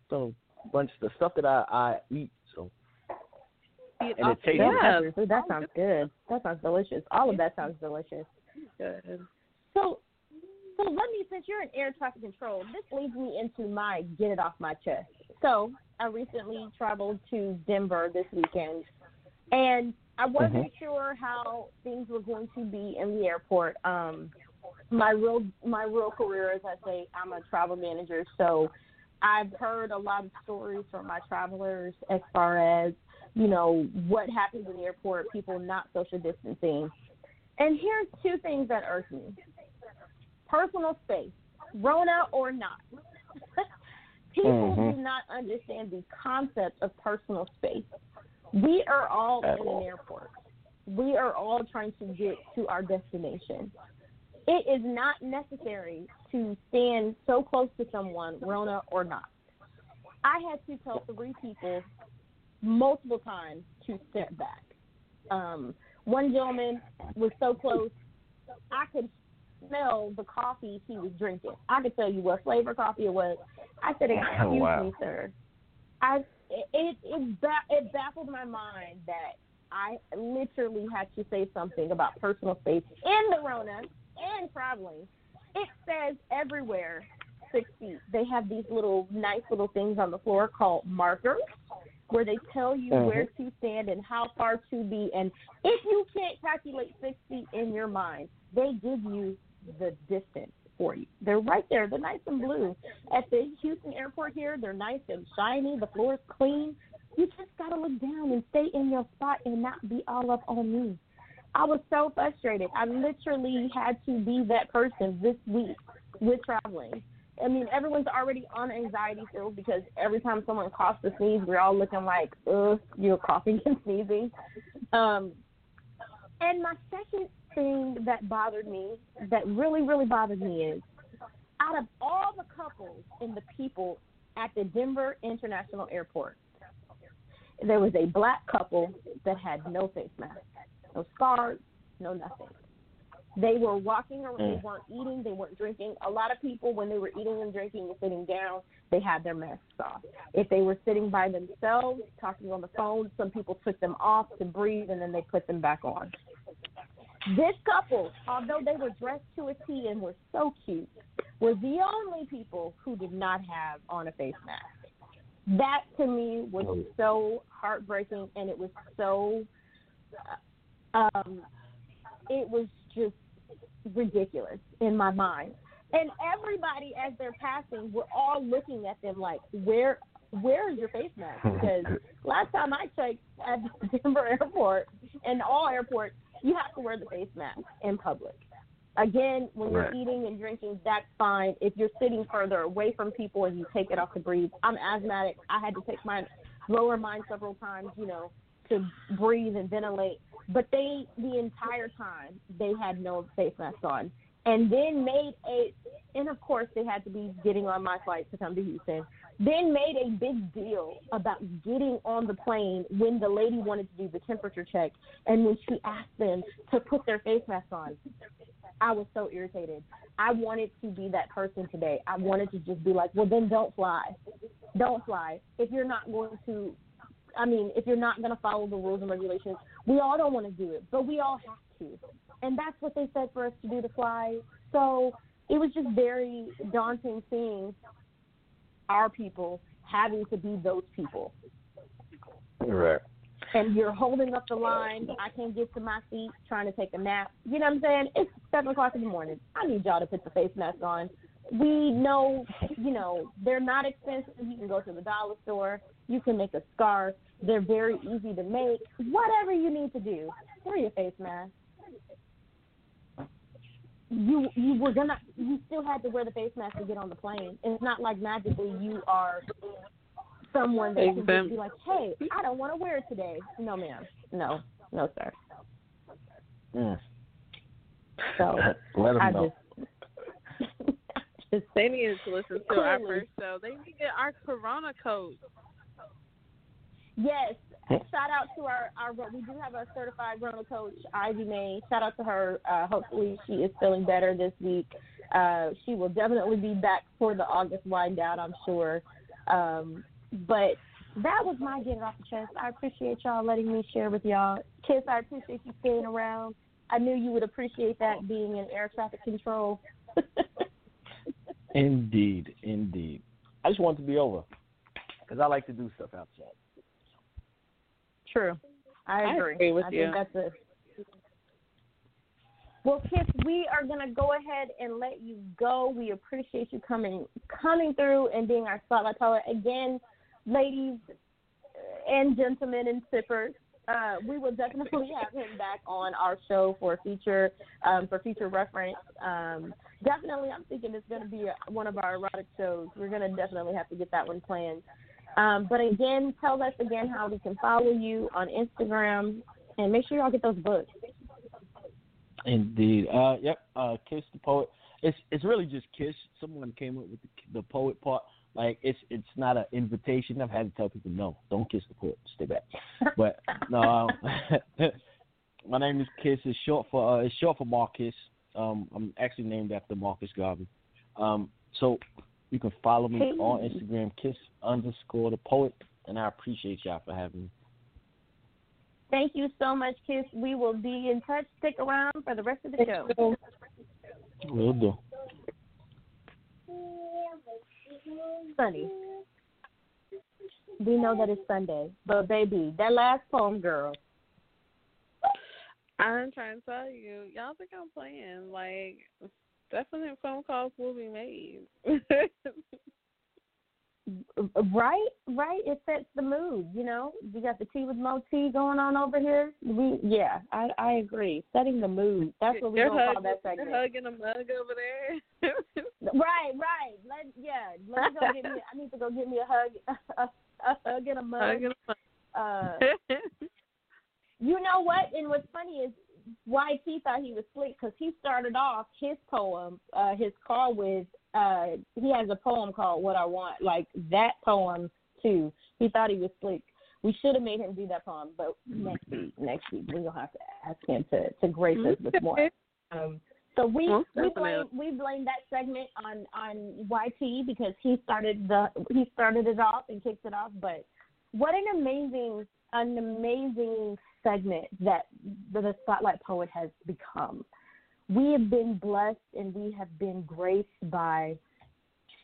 so a bunch of the stuff that I, I eat. So and it tastes yeah, Ooh, that sounds good. That sounds delicious. All of that sounds delicious. good. So, So let me, since you're in air traffic control, this leads me into my get it off my chest. So I recently traveled to Denver this weekend, and I wasn't Mhm. sure how things were going to be in the airport. Um, my real my real career, as I say, I'm a travel manager, so I've heard a lot of stories from my travelers as far as you know what happens in the airport, people not social distancing. And here's two things that irk me: personal space, Rona or not. people Mhm. do not understand the concept of personal space. We are all At in all. an airport. We are all trying to get to our destination. It is not necessary to stand so close to someone, Rona or not. I had to tell three people multiple times to step back. Um, one gentleman was so close, I could smell the coffee he was drinking. I could tell you what flavor coffee it was. I said, "Excuse Wow. me, sir." I it it ba- it baffled my mind that I literally had to say something about personal space in the Rona and traveling. It says everywhere six feet. They have these little nice little things on the floor called markers where they tell you Mhm. where to stand and how far to be. And if you can't calculate six feet in your mind, they give you the distance for you. They're right there. They're nice and blue. At the Houston airport here, they're nice and shiny. The floor is clean. You just got to look down and stay in your spot and not be all up on me. I was so frustrated. I literally had to be that person this week with traveling. I mean, everyone's already on anxiety field because every time someone coughs or sneezes, we're all looking like, ugh, you're coughing and sneezing. Um, and my second thing that bothered me, that really, really bothered me is out of all the couples and the people at the Denver International Airport, there was a black couple that had no face mask, no scars, no nothing. They were walking around, they Mm. weren't eating, they weren't drinking. A lot of people, when they were eating and drinking and sitting down, they had their masks off. If they were sitting by themselves, talking on the phone, some people took them off to breathe and then they put them back on. This couple, although they were dressed to a T and were so cute, were the only people who did not have on a face mask. That to me was so heartbreaking, and it was so, um, it was just ridiculous in my mind. And everybody, as they're passing, we're all looking at them like, where, where is your face mask? Because last time I checked at the Denver airport and all airports, you have to wear the face mask in public. Again, when you're Right. eating and drinking, that's fine. If you're sitting further away from people and you take it off to breathe, I'm asthmatic. I had to take mine, lower mine several times, you know, to breathe and ventilate. But they, the entire time, they had no face mask on, and then made a, course they had to be getting on my flight to come to Houston. Then made a big deal about getting on the plane when the lady wanted to do the temperature check, and when she asked them to put their face mask on. I was so irritated. I wanted to be that person today. I wanted to just be like, well, then don't fly. Don't fly. If you're not going to, I mean, if you're not going to follow the rules and regulations, we all don't want to do it, but we all have to. And that's what they said for us to do to fly. So it was just very daunting seeing our people having to be those people Right. and you're holding up the line. I can't get to my seat trying to take a nap. You know what I'm saying? It's seven o'clock in the morning. I need y'all to put the face mask on. We know, you know, they're not expensive. You can go to the dollar store. You can make a scarf. They're very easy to make. Whatever you need to do, wear your face mask. You you were gonna you still had to wear the face mask to get on the plane. It's not like magically you are someone that can just be like, hey, I don't want to wear it today. No, ma'am. No, no, sir. Mm. So Let them I know. just, They needed to listen to our Clearly. first show. They needed our Corona code. yes. Shout out to our, our we do have a certified Rona coach, Ivy May. Shout out to her. Uh, hopefully she is feeling better this week. Uh, she will definitely be back for the August whine down, I'm sure. Um, but that was my get it off the chest. I appreciate y'all letting me share with y'all. Kiss, I appreciate you staying around. I knew you would appreciate that being in air traffic control. Indeed, indeed. I just want it to be over because I like to do stuff outside. True. I I agree. agree with I you. think that's a well, Kiss, we are gonna go ahead and let you go. We appreciate you coming coming through and being our spotlight caller again, ladies and gentlemen and sippers. Uh, we will definitely have him back on our show for future um, for future reference. Um, definitely, I'm thinking it's going to be a, one of our erotic shows. We're going to definitely have to get that one planned. Um, but again, tell us again how we can follow you on Instagram, and make sure y'all get those books. Indeed. Uh, yep. Uh, Kiss the poet. It's it's really just Kiss. Someone came up with the, the poet part. Like it's it's not an invitation. I've had to tell people no, don't kiss the poet. Stay back. But no, um, my name is Kiss. It's short for uh, it's short for Marcus. Um, I'm actually named after Marcus Garvey. Um, so you can follow me Hey. on Instagram, Kiss underscore the poet, and I appreciate y'all for having me. Thank you so much, Kiss. We will be in touch. Stick around for the rest of the show. Will do. Sunni. We know that it's Sunday, but baby, that last poem, girl. I'm trying to tell you, y'all think I'm playing. Like, definite phone calls will be made. Right, right. It sets the mood. You know, we got the tea with Mo tea going on over here. We, yeah, I, I agree. Setting the mood. That's what we're gonna call hugging, that segment. you're hugging a mug over there. Right, right. Let yeah. Let me go get me. I need to go get me a hug, a, a hug and a mug. Hugging a Uh, mug. you know what? And what's funny is YT thought he was slick because he started off his poem, uh, his call with. Uh, he has a poem called "What I Want." Like that poem too. He thought he was slick. We should have made him do that poem, but next week, next week we're gonna have to ask him to to grace us with more. Um, so we we blame we blame that segment on on YT because he started the he started it off and kicked it off. But what an amazing an amazing segment that the, Spotlight Poet has become. We have been blessed and we have been graced by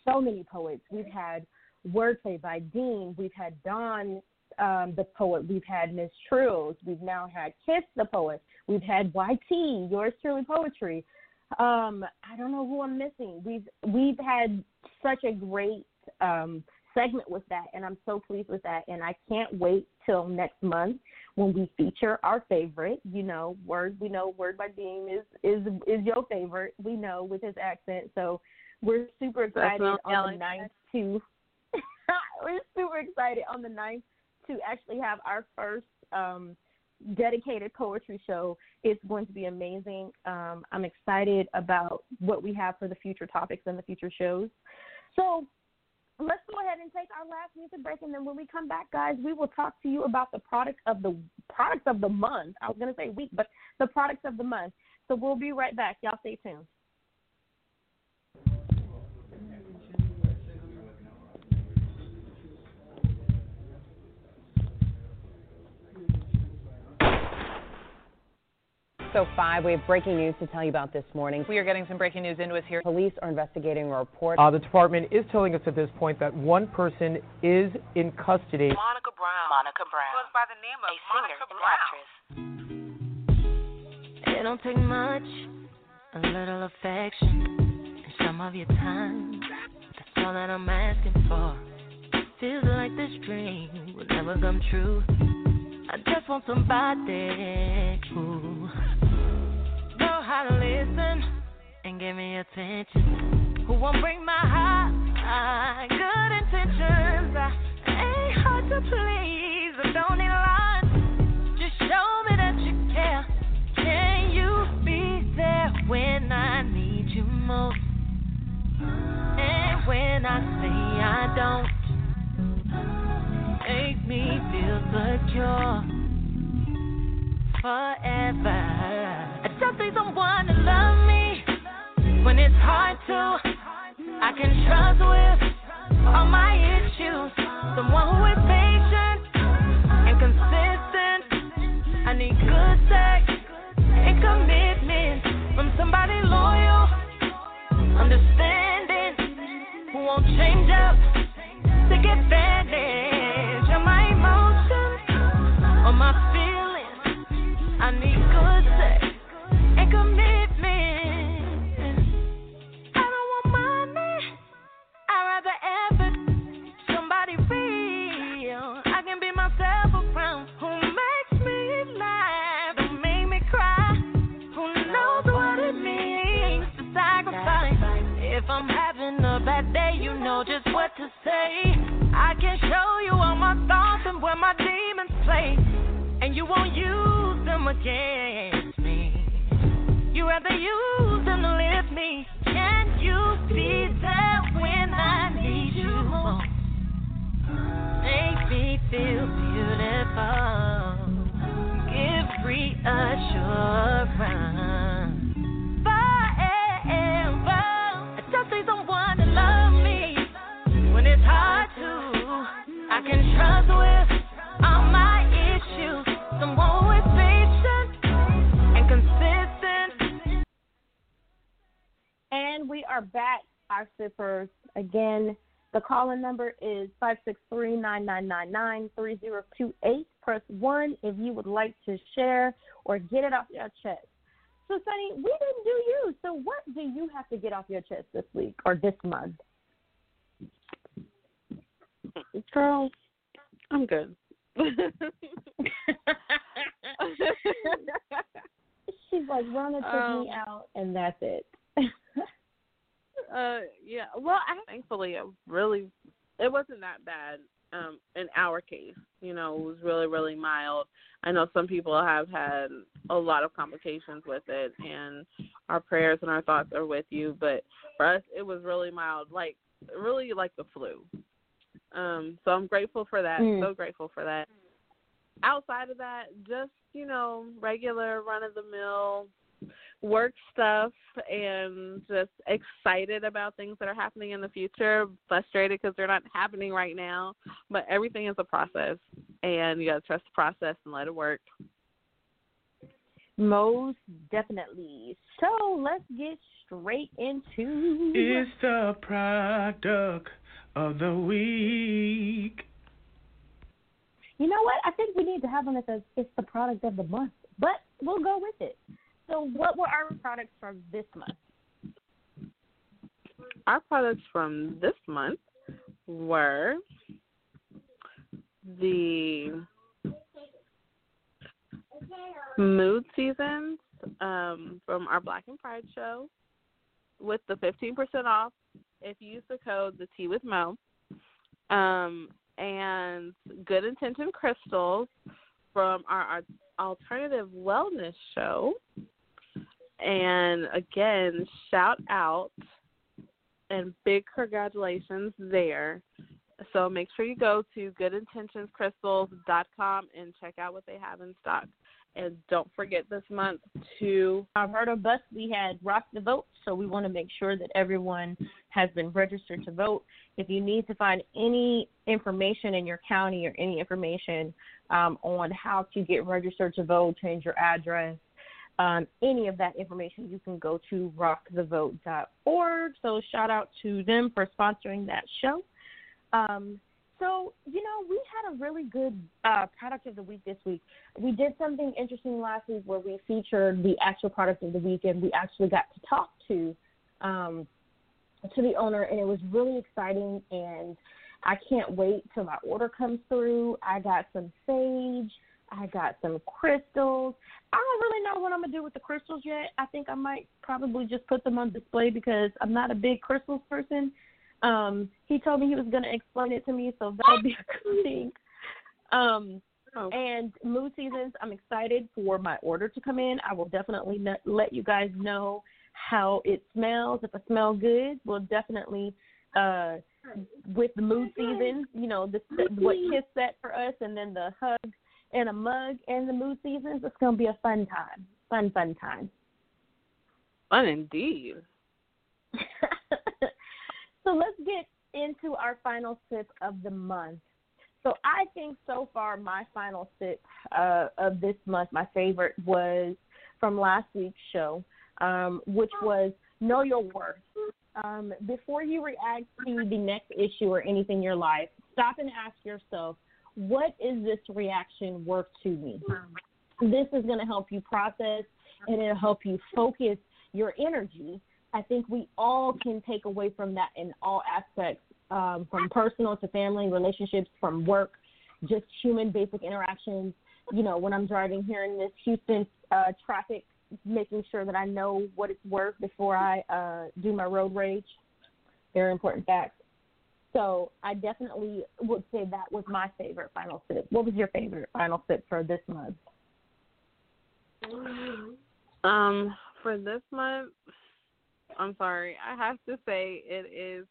so many poets. We've had wordplay by Dean. We've had Don um, the poet. We've had Miss Trills. We've now had Kiss the poet. We've had YT, yours truly poetry. Um, I don't know who I'm missing. We've we've had such a great um, segment with that, and I'm so pleased with that. And I can't wait till next month when we feature our favorite. You know, word we know word by Dean is is is your favorite. We know with his accent, so we're super excited on the ninth to. we're super excited on the ninth to actually have our first um, dedicated poetry show. It's going to be amazing. Um, I'm excited about what we have for the future topics and the future shows. So let's go ahead and take our last music break, and then when we come back, guys, we will talk to you about the product of the products of the month. I was going to say week, but the products of the month. So we'll be right back. Y'all stay tuned. So five, we have breaking news to tell you about this morning. We are getting some breaking news into us here. Police are investigating a report. Uh, the department is telling us at this point that one person is in custody. Monica Brown. Monica Brown. Goes by the name of Monica Brown. It don't take much, a little affection, and some of your time. That's all that I'm asking for. Feels like this dream will never come true. I just want somebody who how to listen and give me attention. Who won't break my heart? Good intentions. I ain't hard to please. I don't need lots. Just show me that you care. Can you be there when I need you most? And when I say I don't, make me feel secure forever. Just need someone to love me when it's hard to. I can trust with all my issues. Someone who is patient and consistent. I need good sex and commitment from somebody loyal, understanding, who won't change up. Take advantage of my emotions my feelings. I need good sex and commitment. I don't want money. I'd rather effort. Somebody real. I can be myself around. Who makes me laugh and make me cry. Who knows what it means to sacrifice. If I'm having a bad day, you know just what to say. I can show you all my thoughts and where my demons play. And you won't use them. You rather use lift me. Can you be there when I need you? Make me feel beautiful. Give reassurance. Forever. Just to love me when it's hard to. I can trust with We are back, our sippers. Again, the call-in number is 563-9999-3028. Press 1 if you would like to share or get it off your chest. So, Sunni, we didn't do you. So, what do you have to get off your chest this week or this month? Girl, I'm good. She's like, Rona took Um, me out, and that's it. Uh, yeah. Well, I thankfully it really it wasn't that bad. Um, in our case, you know, it was really really mild. I know some people have had a lot of complications with it, and our prayers and our thoughts are with you. But for us, it was really mild, like really like the flu. Um, so I'm grateful for that. Mm. So grateful for that. Outside of that, just you know, regular run of the mill work stuff and just excited about things that are happening in the future. Frustrated because they're not happening right now, but everything is a process, and you got to trust the process and let it work. Most definitely. So, let's get straight into It's the product of the week. You know what? I think we need to have one that says it's the product of the month, but we'll go with it. So, what were our products from this month? Our products from this month were the mood seasons um, from our Black and Pride show with the 15% off if you use the code the Tea with Mo. Um, and Good Intention Crystals from our, our alternative wellness show. And again, shout out and big congratulations there. So make sure you go to goodintentionscrystals.com and check out what they have in stock. And don't forget this month to I've heard of bus. We had Rock the Vote, so we want to make sure that everyone has been registered to vote. If you need to find any information in your county or any information um, on how to get registered to vote, change your address, um, any of that information, you can go to rockthevote.org. So shout out to them for sponsoring that show. Um, so, you know, we had a really good uh, product of the week this week. We did something interesting last week where we featured the actual product of the week, and we actually got to talk to um, to the owner, and it was really exciting. And I can't wait till my order comes through. I got some sage, I got some crystals. I don't really know what I'm gonna do with the crystals yet. I think I might probably just put them on display because I'm not a big crystals person. Um, he told me he was gonna explain it to me, so that'll be a good thing. Um, and mood seasons, I'm excited for my order to come in. I will definitely let you guys know how it smells. If it smells good, we'll definitely uh with the mood seasons, you know, the what Kiss set for us, and then the hug and a mug and the mood seasons. It's gonna be a fun time, fun fun time. fun indeed. so let's get into our final sip of the month. So I think so far my final sip uh, of this month, my favorite was from last week's show, um, which was Know Your Worth. um, before you react to the next issue or anything in your life, stop and ask yourself, what is this reaction worth to me? This is going to help you process and it'll help you focus your energy. I think we all can take away from that in all aspects, um, from personal to family relationships, from work, just human basic interactions. You know, when I'm driving here in this Houston uh, traffic, making sure that I know what it's worth before I uh, do my road rage. Very important fact. So I definitely would say that was my favorite final sip. What was your favorite final sip for this month? Um, for this month, I'm sorry, I have to say it is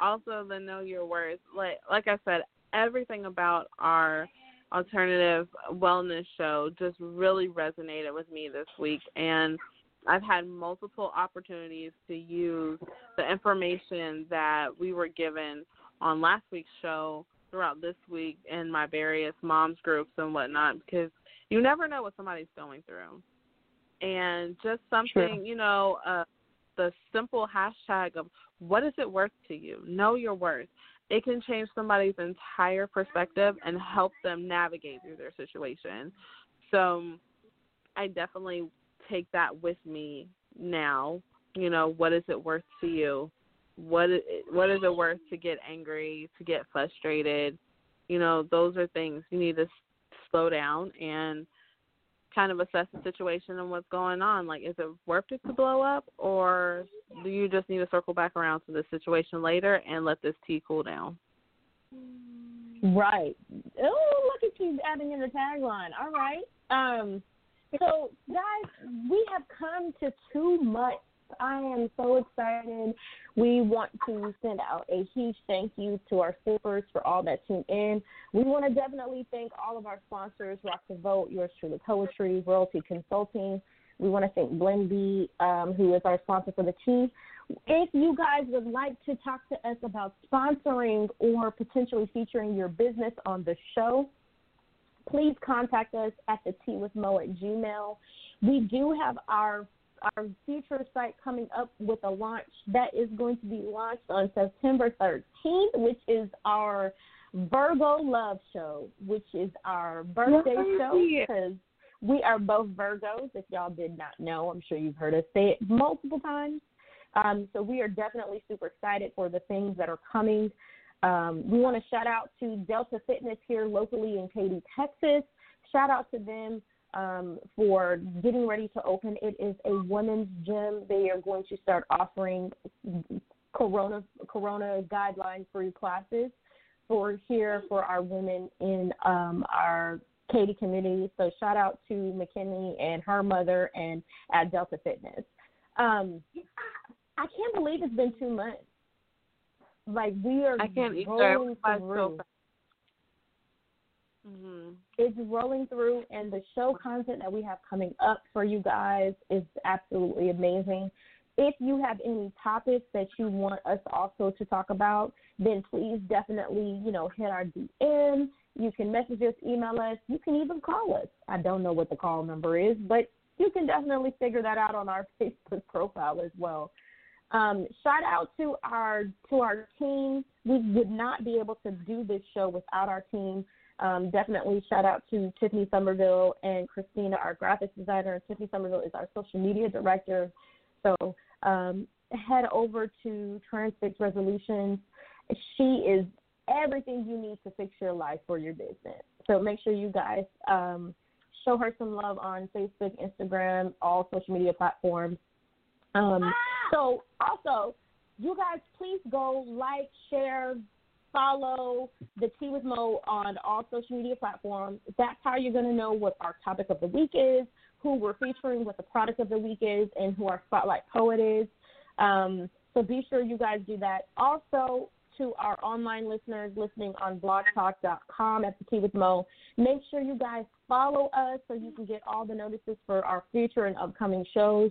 also the know your worth. Like like I said, everything about our alternative wellness show just really resonated with me this week and I've had multiple opportunities to use the information that we were given on last week's show throughout this week in my various moms groups and whatnot because you never know what somebody's going through. And just something, True. you know, uh, the simple hashtag of what is it worth to you? Know your worth. It can change somebody's entire perspective and help them navigate through their situation. So I definitely take that with me now. You know, what is it worth to you? What is, what is it worth to get angry, to get frustrated? You know, those are things you need to slow down and kind of assess the situation and what's going on. Like, is it worth it to blow up, or do you just need to circle back around to the situation later and let this tea cool down? Right. Oh, look at you adding in the tagline. All right. Um, so, guys, we have come to two months. I am so excited. We want to send out a huge thank you to our sippers for all that tuned in. We want to definitely thank all of our sponsors, Rock the Vote, Yours Truly Poetry, Royalty Consulting. We want to thank Blendy, um, who is our sponsor for the tea. If you guys would like to talk to us about sponsoring or potentially featuring your business on the show, please contact us at the tea with Mo at Gmail. We do have our our future site coming up with a launch that is going to be launched on September 13th, which is our Virgo Love Show, which is our birthday show because we are both Virgos. If y'all did not know, I'm sure you've heard us say it multiple times. Um, so we are definitely super excited for the things that are coming. Um, we want to shout out to Delta Fitness here locally in Katy, Texas. Shout out to them um, for getting ready to open. It is a women's gym. They are going to start offering Corona Corona guideline free classes for here for our women in um, our Katy community. So shout out to McKinney and her mother and at Delta Fitness. Um, I can't believe it's been two months. Like we are I can't rolling It flies so through. Mhm. it's rolling through and the show content that we have coming up for you guys is absolutely amazing. If you have any topics that you want us also to talk about, then please definitely, you know, hit our DM. You can message us, email us, you can even call us. I don't know what the call number is, but you can definitely figure that out on our Facebook profile as well. Um, shout out to our to our team. We would not be able to do this show without our team. Um, definitely shout out to Tiffany Somerville and Christina, our graphics designer. Tiffany Somerville is our social media director. So um, head over to Transfix Resolutions. She is everything you need to fix your life for your business. So make sure you guys um, show her some love on Facebook, Instagram, all social media platforms. Um, so also, you guys please go like, share, follow the Tea with Mo on all social media platforms. That's how you're going to know what our topic of the week is, who we're featuring, what the product of the week is, and who our spotlight poet is. Um, so be sure you guys do that. Also, to our online listeners listening on blogtalk.com at the Tea with Mo, make sure you guys follow us so you can get all the notices for our future and upcoming shows.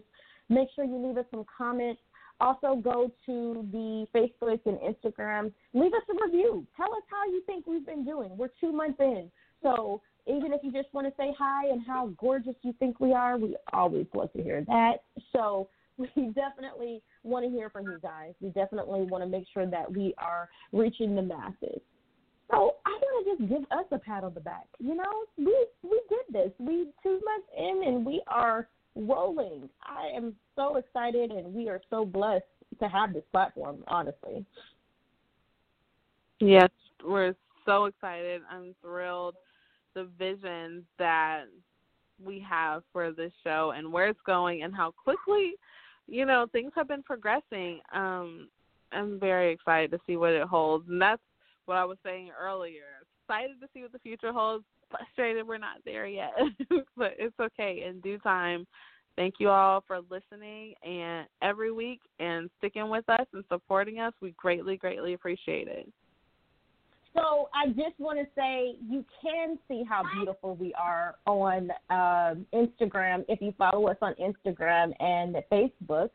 Make sure you leave us some comments also, go to the Facebook and Instagram. Leave us a review. Tell us how you think we've been doing. We're two months in. So, even if you just want to say hi and how gorgeous you think we are, we always love to hear that. So, we definitely want to hear from you guys. We definitely want to make sure that we are reaching the masses. So I want to just give us a pat on the back. You know, we we did this. We two months in, and we are rolling. I am so excited, and we are so blessed to have this platform. Honestly. Yes, we're so excited. I'm thrilled. The vision that we have for this show and where it's going and how quickly, you know, things have been progressing. Um, I'm very excited to see what it holds. And that's what I was saying earlier. Excited to see what the future holds. Frustrated we're not there yet. but it's okay. In due time. Thank you all for listening and every week and sticking with us and supporting us. We greatly, greatly appreciate it. So I just want to say you can see how beautiful we are on um, Instagram if you follow us on Instagram and Facebook.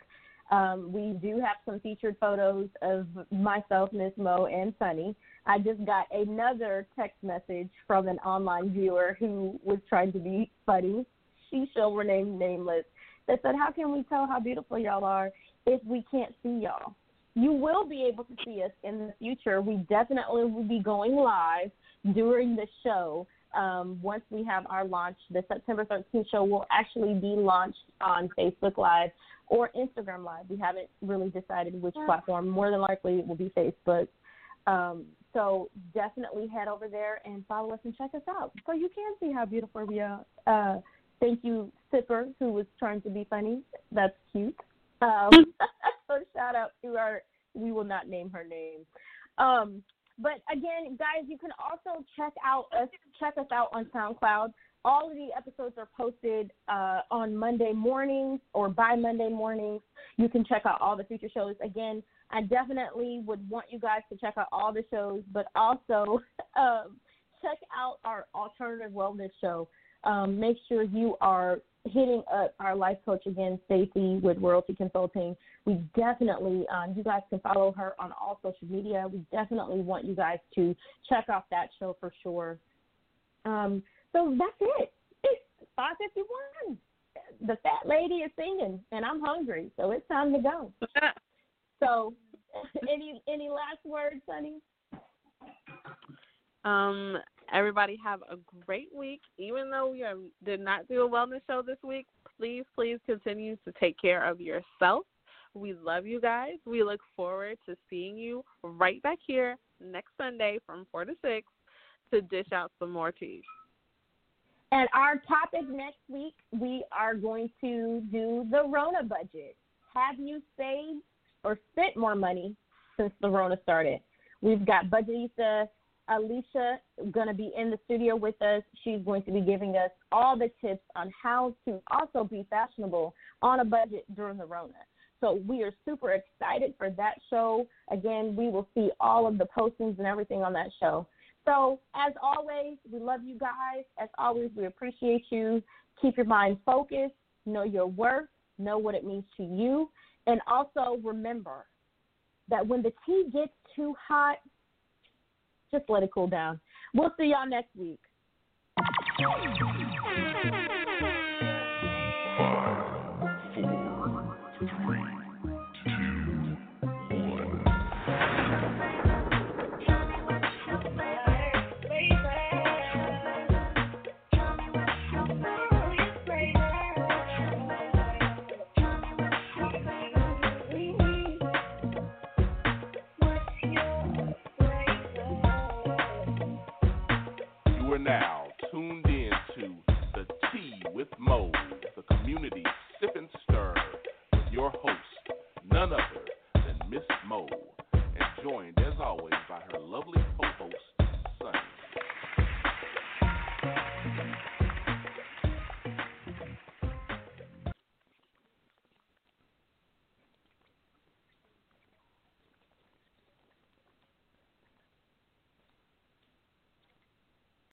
Um, we do have some featured photos of myself, Miss Mo, and Sunni. I just got another text message from an online viewer who was trying to be funny. She shall remain nameless. That said, "How can we tell how beautiful y'all are if we can't see y'all?" you will be able to see us in the future. We definitely will be going live during the show. Um, once we have our launch, the September 13th show will actually be launched on Facebook Live or Instagram Live. We haven't really decided which platform. More than likely, it will be Facebook. Um, so definitely head over there and follow us and check us out so you can see how beautiful we are. Uh, thank you, Sipper, who was trying to be funny. That's cute. Um, so shout out to our. We will not name her name. Um, but again, guys, you can also check out us. Check us out on SoundCloud. All of the episodes are posted uh, on Monday mornings or by Monday mornings. You can check out all the future shows. Again, I definitely would want you guys to check out all the shows, but also um, check out our alternative wellness show. Um, make sure you are hitting up our life coach again, Stacey with Royalty Consulting. We definitely, um, you guys can follow her on all social media. We definitely want you guys to check out that show for sure. Um, so that's it. It's 5:51. The fat lady is singing, and I'm hungry, so it's time to go. so, any any last words, honey? Um, everybody have a great week. Even though we are, did not do a wellness show this week, please, please continue to take care of yourself. We love you guys. We look forward to seeing you right back here next Sunday from 4 to 6 to dish out some more tea. And our topic next week, we are going to do the Rona budget. Have you saved or spent more money since the Rona started? We've got Budgetista Alicia going to be in the studio with us. She's going to be giving us all the tips on how to also be fashionable on a budget during the Rona. So we are super excited for that show. Again, we will see all of the postings and everything on that show. So as always, we love you guys. As always, we appreciate you. Keep your mind focused. Know your worth. Know what it means to you. And also remember that when the tea gets too hot, just let it cool down. We'll see y'all next week. Now tuned in to the Tea with Mo,